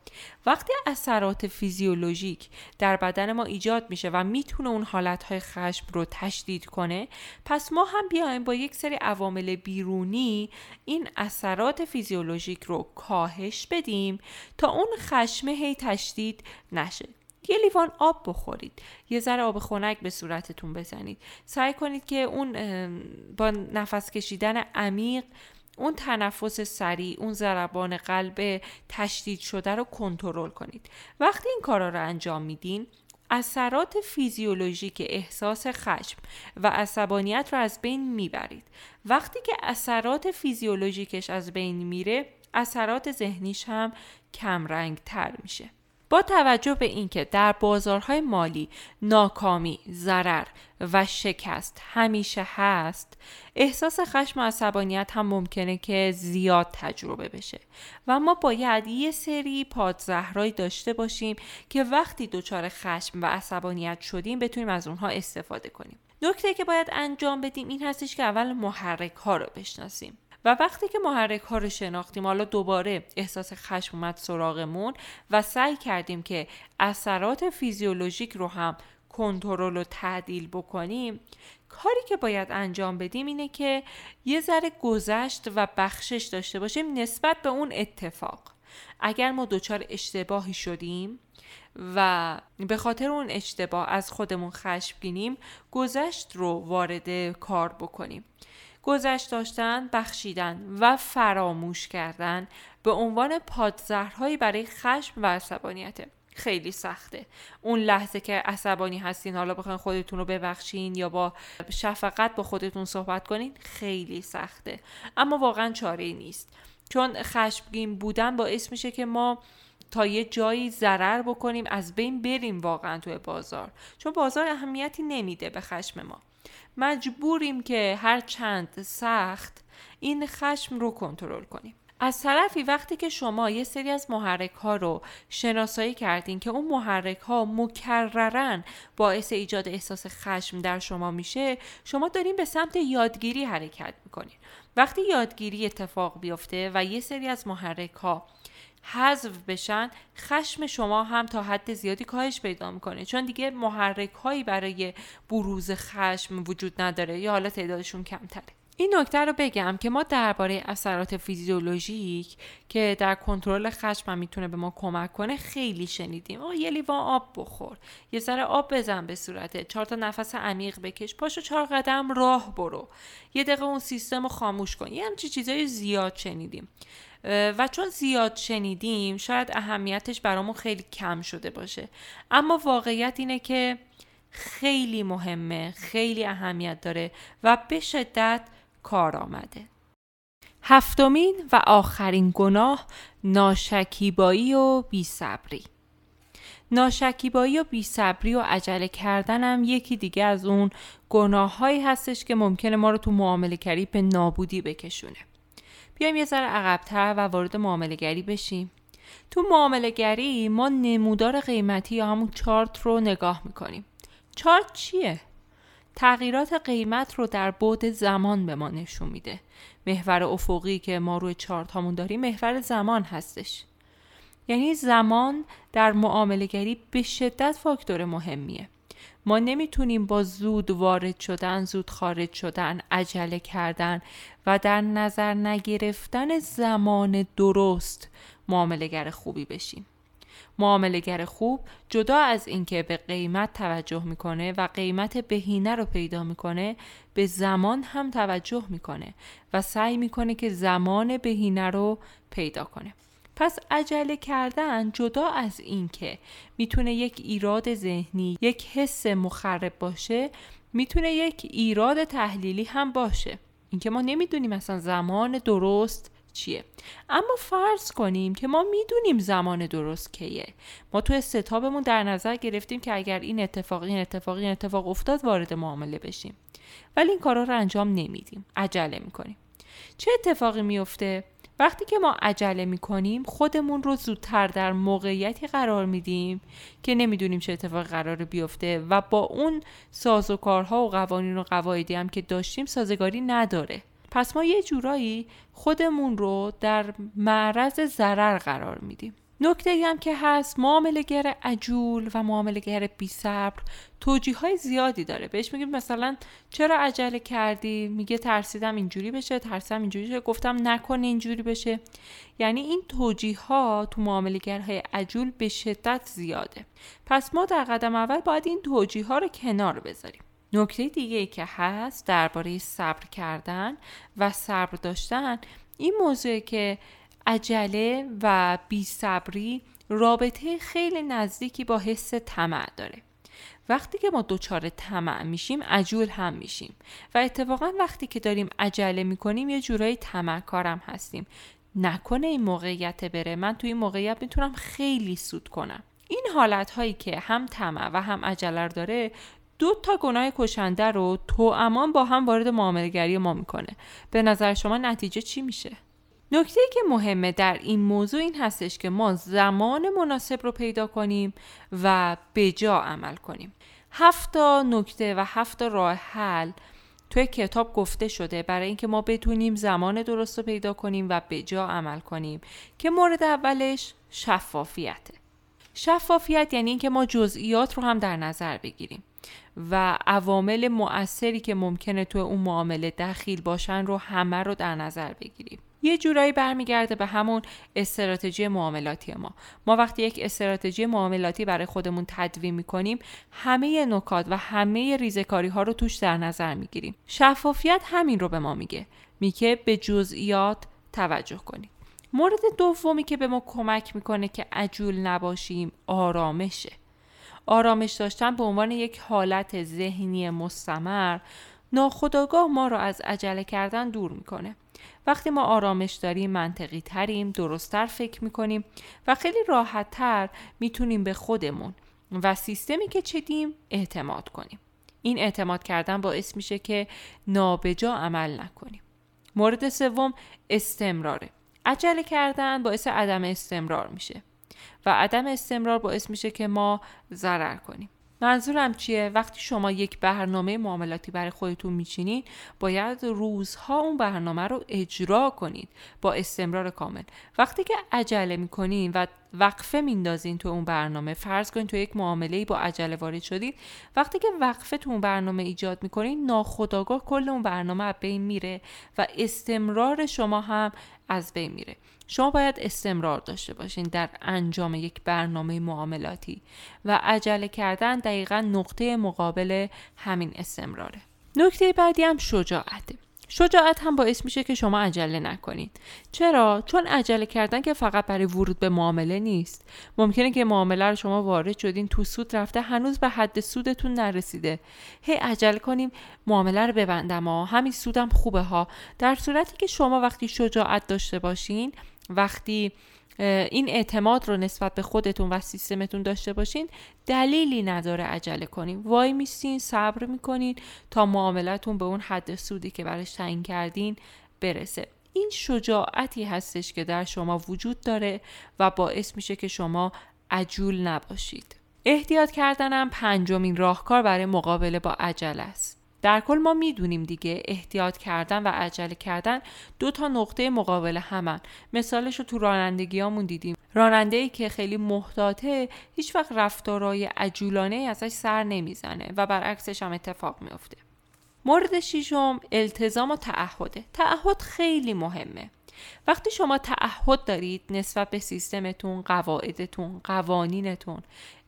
وقتی اثرات فیزیولوژیک در بدن ما ایجاد میشه و می‌تونه اون حالتهای خشم رو تشدید کنه پس ما هم بیایم با یک سری عوامل بیرونی این اثرات فیزیولوژیک رو کاهش بدیم تا اون خشمه هی تشدید نشه. یه لیوان آب بخورید. یه ذره آب خنک به صورتتون بزنید. سعی کنید که اون با نفس کشیدن عمیق اون تنفس سریع اون ضربان قلب تشدید شده رو کنترل کنید. وقتی این کارا رو انجام میدین اثرات فیزیولوژیک احساس خشم و عصبانیت رو از بین می‌برید. وقتی که اثرات فیزیولوژیکش از بین میره اثرات ذهنیش هم کمرنگ تر میشه. با توجه به اینکه در بازارهای مالی ناکامی، ضرر و شکست همیشه هست احساس خشم و عصبانیت هم ممکنه که زیاد تجربه بشه. و ما باید یه سری پادزهرهایی داشته باشیم که وقتی دچار خشم و عصبانیت شدیم بتونیم از اونها استفاده کنیم. نکته که باید انجام بدیم این هستش که اول محرک ها رو بشناسیم. و وقتی که محرک ها رو شناختیم حالا دوباره احساس خشم اومد سراغمون و سعی کردیم که اثرات فیزیولوژیک رو هم کنترل و تعدیل بکنیم کاری که باید انجام بدیم اینه که یه ذره گذشت و بخشش داشته باشیم نسبت به اون اتفاق. اگر ما دچار اشتباهی شدیم و به خاطر اون اشتباه از خودمون خشمگینیم گذشت رو وارد کار بکنیم. گذشت داشتن، بخشیدن و فراموش کردن به عنوان پادزهرهایی برای خشم و عصبانیته. خیلی سخته. اون لحظه که عصبانی هستین حالا بخواین خودتون رو ببخشین یا با شفقت با خودتون صحبت کنین خیلی سخته. اما واقعا چاره نیست. چون خشمگین بودن باعث میشه که ما تا یه جایی ضرر بکنیم از بین بریم واقعا توی بازار. چون بازار اهمیتی نمیده به خشم ما. مجبوریم که هر چند سخت این خشم رو کنترل کنیم. از طرفی وقتی که شما یه سری از محرک ها رو شناسایی کردین که اون محرک ها مکررن باعث ایجاد احساس خشم در شما میشه شما دارین به سمت یادگیری حرکت می‌کنین. وقتی یادگیری اتفاق بیفته و یه سری از محرک ها حذف بشن خشم شما هم تا حد زیادی کاهش پیدا می‌کنه. چون دیگه محرک هایی برای بروز خشم وجود نداره. یا حالا تعدادشون کمتره. این نکته رو بگم که ما درباره اثرات فیزیولوژیک که در کنترل خشم هم می‌تونه به ما کمک کنه خیلی شنیدیم. آه یه لیوان آب بخور. یه ذره آب بزن به صورته. چهار تا نفس عمیق بکش. پاشو چهار قدم راه برو. یه دقیقه اون سیستم رو خاموش کن. یه همچی چیزای زیاد شنیدیم. و چون زیاد شنیدیم شاید اهمیتش برامون خیلی کم شده باشه. اما واقعیت اینه که خیلی مهمه خیلی اهمیت داره و به شدت کار آمده. هفتمین و آخرین گناه ناشکیبایی و بیصبری. ناشکیبایی و بیصبری و عجله کردنم یکی دیگه از اون گناه هایی هستش که ممکنه ما رو تو معامله کری به نابودی بکشونه. بیایم یه ذره عقبتر و وارد معامله گری بشیم. تو معامله گری ما نمودار قیمتی یا همون چارت رو نگاه می‌کنیم. چارت چیه؟ تغییرات قیمت رو در بعد زمان به ما نشون میده. محور افقی که ما روی چارت همون داریم محور زمان هستش. یعنی زمان در معامله گری به شدت فاکتور مهمیه. ما نمی‌تونیم با زود وارد شدن زود خارج شدن عجله کردن و در نظر نگرفتن زمان درست معاملگر خوبی بشیم. معاملگر خوب جدا از اینکه به قیمت توجه می‌کنه و قیمت بهینه رو پیدا می‌کنه به زمان هم توجه می‌کنه و سعی می‌کنه که زمان بهینه رو پیدا کنه. پس عجله کردن جدا از اینکه می‌تونه یک ایراد ذهنی یک حس مخرب باشه می‌تونه یک ایراد تحلیلی هم باشه. اینکه ما نمی‌دونیم مثلا زمان درست چیه. اما فرض کنیم که ما می‌دونیم زمان درست کیه. ما تو استتابمون در نظر گرفتیم که اگر این اتفاق این اتفاق این اتفاق افتاد وارد معامله بشیم. ولی این کارا رو انجام نمیدیم. عجله می‌کنیم. چه اتفاقی میفته وقتی که ما عجله می کنیم خودمون رو زودتر در موقعیتی قرار میدیم که نمی‌دونیم چه اتفاقی قرار بیفته و با اون سازوکارها و قوانین و قواعدی هم که داشتیم سازگاری نداره. پس ما یه جورایی خودمون رو در معرض ضرر قرار میدیم. نکته هم که هست معاملگر عجول و معاملگر بی صبر توجیه های زیادی داره. بهش میگیم مثلا چرا عجله کردی؟ میگه ترسیدم اینجوری بشه ترسیدم اینجوری بشه. گفتم نکنه اینجوری بشه. یعنی این توجیه ها تو معاملگرهای عجول به شدت زیاده. پس ما در قدم اول باید این توجیه ها رو کنار بذاریم. نکته دیگه ای که هست درباره صبر کردن و صبر داشتن این موضوع که عجله و بیصبری رابطه خیلی نزدیکی با حس طمع داره. وقتی که ما دچار طمع میشیم عجول هم میشیم. و اتفاقا وقتی که داریم عجله می‌کنیم یه جورایی طمع کارم هستیم. نکنه این موقعیت بره. من توی این موقعیت می‌تونم خیلی سود کنم. این حالت هایی که هم طمع و هم عجله داره دو تا گناه کشنده رو تو امان با هم وارد معاملگری ما می‌کنه. به نظر شما نتیجه چی میشه؟ نکته که مهمه در این موضوع این هستش که ما زمان مناسب رو پیدا کنیم و به جا عمل کنیم. هفت نکته و هفت راه حل توی کتاب گفته شده برای اینکه ما بتونیم زمان درست رو پیدا کنیم و به جا عمل کنیم که مورد اولش شفافیته. شفافیت یعنی اینکه ما جزئیات رو هم در نظر بگیریم و عوامل مؤثری که ممکنه تو اون معامله دخیل باشن رو همه رو در نظر بگیریم. یه جورایی برمیگرده به همون استراتژی معاملاتی ما. ما وقتی یک استراتژی معاملاتی برای خودمون تدوین می‌کنیم همه نکات و همه ریزکاری ها رو توش در نظر می‌گیریم. شفافیت همین رو به ما میگه. میگه به جزئیات توجه کنیم مورد دومی که به ما کمک می‌کنه که عجول نباشیم آرامشه. آرامش داشتن به عنوان یک حالت ذهنی مستمر ناخداگاه ما را از عجله کردن دور می‌کنه. وقتی ما آرامش داریم منطقی تریم درستتر فکر می‌کنیم و خیلی راحت تر می‌تونیم به خودمون و سیستمی که چدیم اعتماد کنیم. این اعتماد کردن باعث میشه که نابجا عمل نکنیم. مورد سوم استمراره. عجله کردن باعث عدم استمرار میشه و عدم استمرار باعث میشه که ما ضرر کنیم. منظورم چیه؟ وقتی شما یک برنامه معاملاتی برای خودتون میچینین باید روزها اون برنامه رو اجرا کنید با استمرار کامل. وقتی که عجله می‌کنین و وقفه میندازین تو اون برنامه فرض کنید تو یک معامله با عجله وارد شدید وقتی که وقفه تو اون برنامه ایجاد می‌کنین ناخداگاه کل اون برنامه از بین میره و استمرار شما هم از بین میره. شما باید استمرار داشته باشین در انجام یک برنامه معاملاتی و عجله کردن دقیقا نقطه مقابل همین استمراره. نکته بعدی هم شجاعته. شجاعت هم باعث میشه که شما عجله نکنید. چرا؟ چون عجله کردن که فقط برای ورود به معامله نیست. ممکنه که معامله رو شما وارد شدین تو سود رفته هنوز به حد سودتون نرسیده. هی عجله کنیم معامله رو ببندم ها. همین سودم خوبه ها. در صورتی که شما وقتی شجاعت داشته باشین وقتی این اعتماد رو نسبت به خودتون و سیستمتون داشته باشین. دلیلی نداره عجله کنین. وای میستین صبر می‌کنین تا معاملتون به اون حد سودی که براش تعیین کردین برسه. این شجاعتی هستش که در شما وجود داره و باعث میشه که شما عجول نباشید. احتیاط کردنم پنجمین راهکار برای مقابله با عجله است. در کل ما می‌دونیم دیگه احتیاط کردن و عجله کردن دو تا نقطه مقابل همن. مثالش رو تو رانندگیامون دیدیم. راننده ای که خیلی محتاطه هیچ وقت رفتارهای عجولانه ازش سر نمی‌زنه و برعکسش هم اتفاق میافته. مورد ششم التزام و تعهده تعهد خیلی مهمه. وقتی شما تعهد دارید نسبت به سیستمتون قواعدتون قوانینتون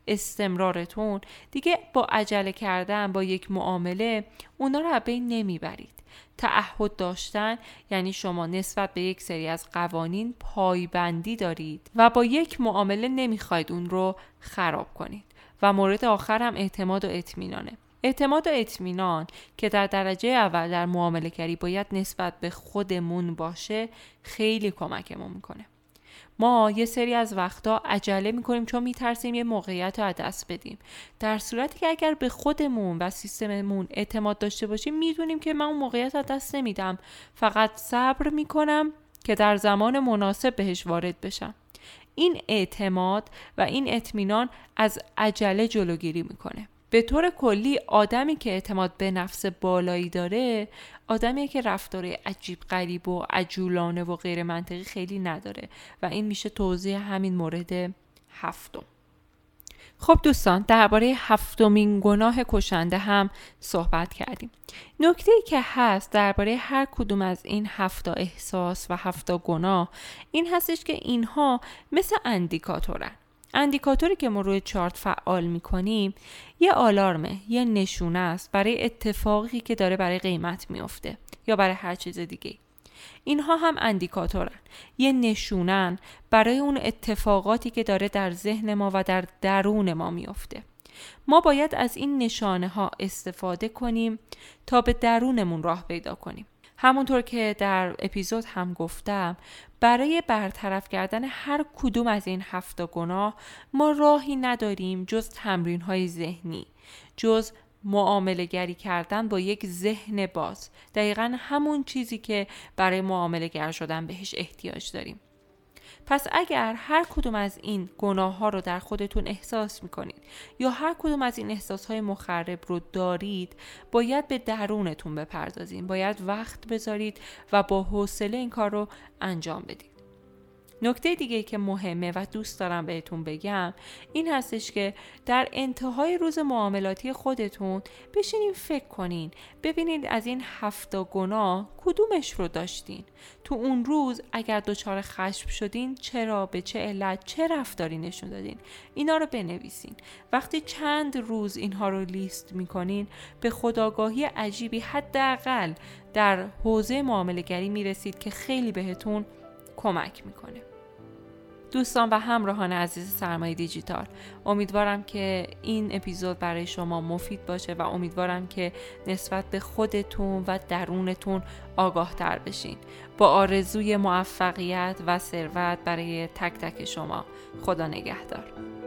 استمرارتون دیگه با عجله کردن با یک معامله اونا رو بین نمی‌برید. تعهد داشتن یعنی شما نسبت به یک سری از قوانین پایبندی دارید و با یک معامله نمی‌خواید اون رو خراب کنید. و مورد آخر هم اعتماد و اطمینانه. اعتماد و اطمینان که در درجه اول در معامله گری باید نسبت به خودمون باشه خیلی کمکمون می‌کنه. ما یه سری از وقتا عجله می‌کنیم چون میترسیم یه موقعیت رو دست بدیم. در صورتی که اگر به خودمون و سیستممون اعتماد داشته باشیم می‌دونیم که من اون موقعیت رو دست نمیدم. فقط صبر می‌کنم که در زمان مناسب بهش وارد بشم. این اعتماد و این اطمینان از عجله جلوگیری می‌کنه. به طور کلی آدمی که اعتماد به نفس بالایی داره آدمیه که رفتار عجیب غریب و عجولانه و غیر منطقی خیلی نداره و این میشه توضیح همین مورد هفتم. خب دوستان درباره هفتمین گناه کشنده هم صحبت کردیم. نکته ای که هست درباره هر کدوم از این هفتا احساس و هفتا گناه این هستش که اینها مثل اندیکاتورن. اندیکاتوری که ما روی چارت فعال می‌کنیم یه آلارمه یه نشونه است برای اتفاقی که داره برای قیمت میافته یا برای هر چیز دیگه. اینها هم اندیکاتورن. یه نشونن برای اون اتفاقاتی که داره در ذهن ما و در درون ما میافته. ما باید از این نشانه ها استفاده کنیم تا به درونمون راه پیدا کنیم. همونطور که در اپیزود هم گفتم برای برطرف کردن هر کدوم از این هفت گناه ما راهی نداریم جز تمرین های ذهنی جز معامله گری کردن با یک ذهن باز. دقیقا همون چیزی که برای معامله گر شدن بهش احتیاج داریم. پس اگر هر کدوم از این گناه ها رو در خودتون احساس می‌کنید یا هر کدوم از این احساس های مخرب رو دارید باید به درونتون بپردازید باید وقت بذارید و با حوصله این کار رو انجام بدید. نکته دیگه که مهمه و دوست دارم بهتون بگم این هستش که در انتهای روز معاملاتی خودتون بشینین فکر کنین ببینید از این هفتا گناه کدومش رو داشتین. تو اون روز اگر دچار خشم شدین چرا به چه علت چه رفتاری نشون دادین؟ اینا رو بنویسین. وقتی چند روز اینها رو لیست می‌کنین به خداگاهی عجیبی حداقل در حوزه معامله گری می‌رسید که خیلی بهتون کمک می‌کنه. دوستان و همراهان عزیز سرمایه دیجیتال امیدوارم که این اپیزود برای شما مفید باشه و امیدوارم که نسبت به خودتون و درونتون آگاه تر بشین. با آرزوی موفقیت و ثروت برای تک تک شما خدا نگهدار.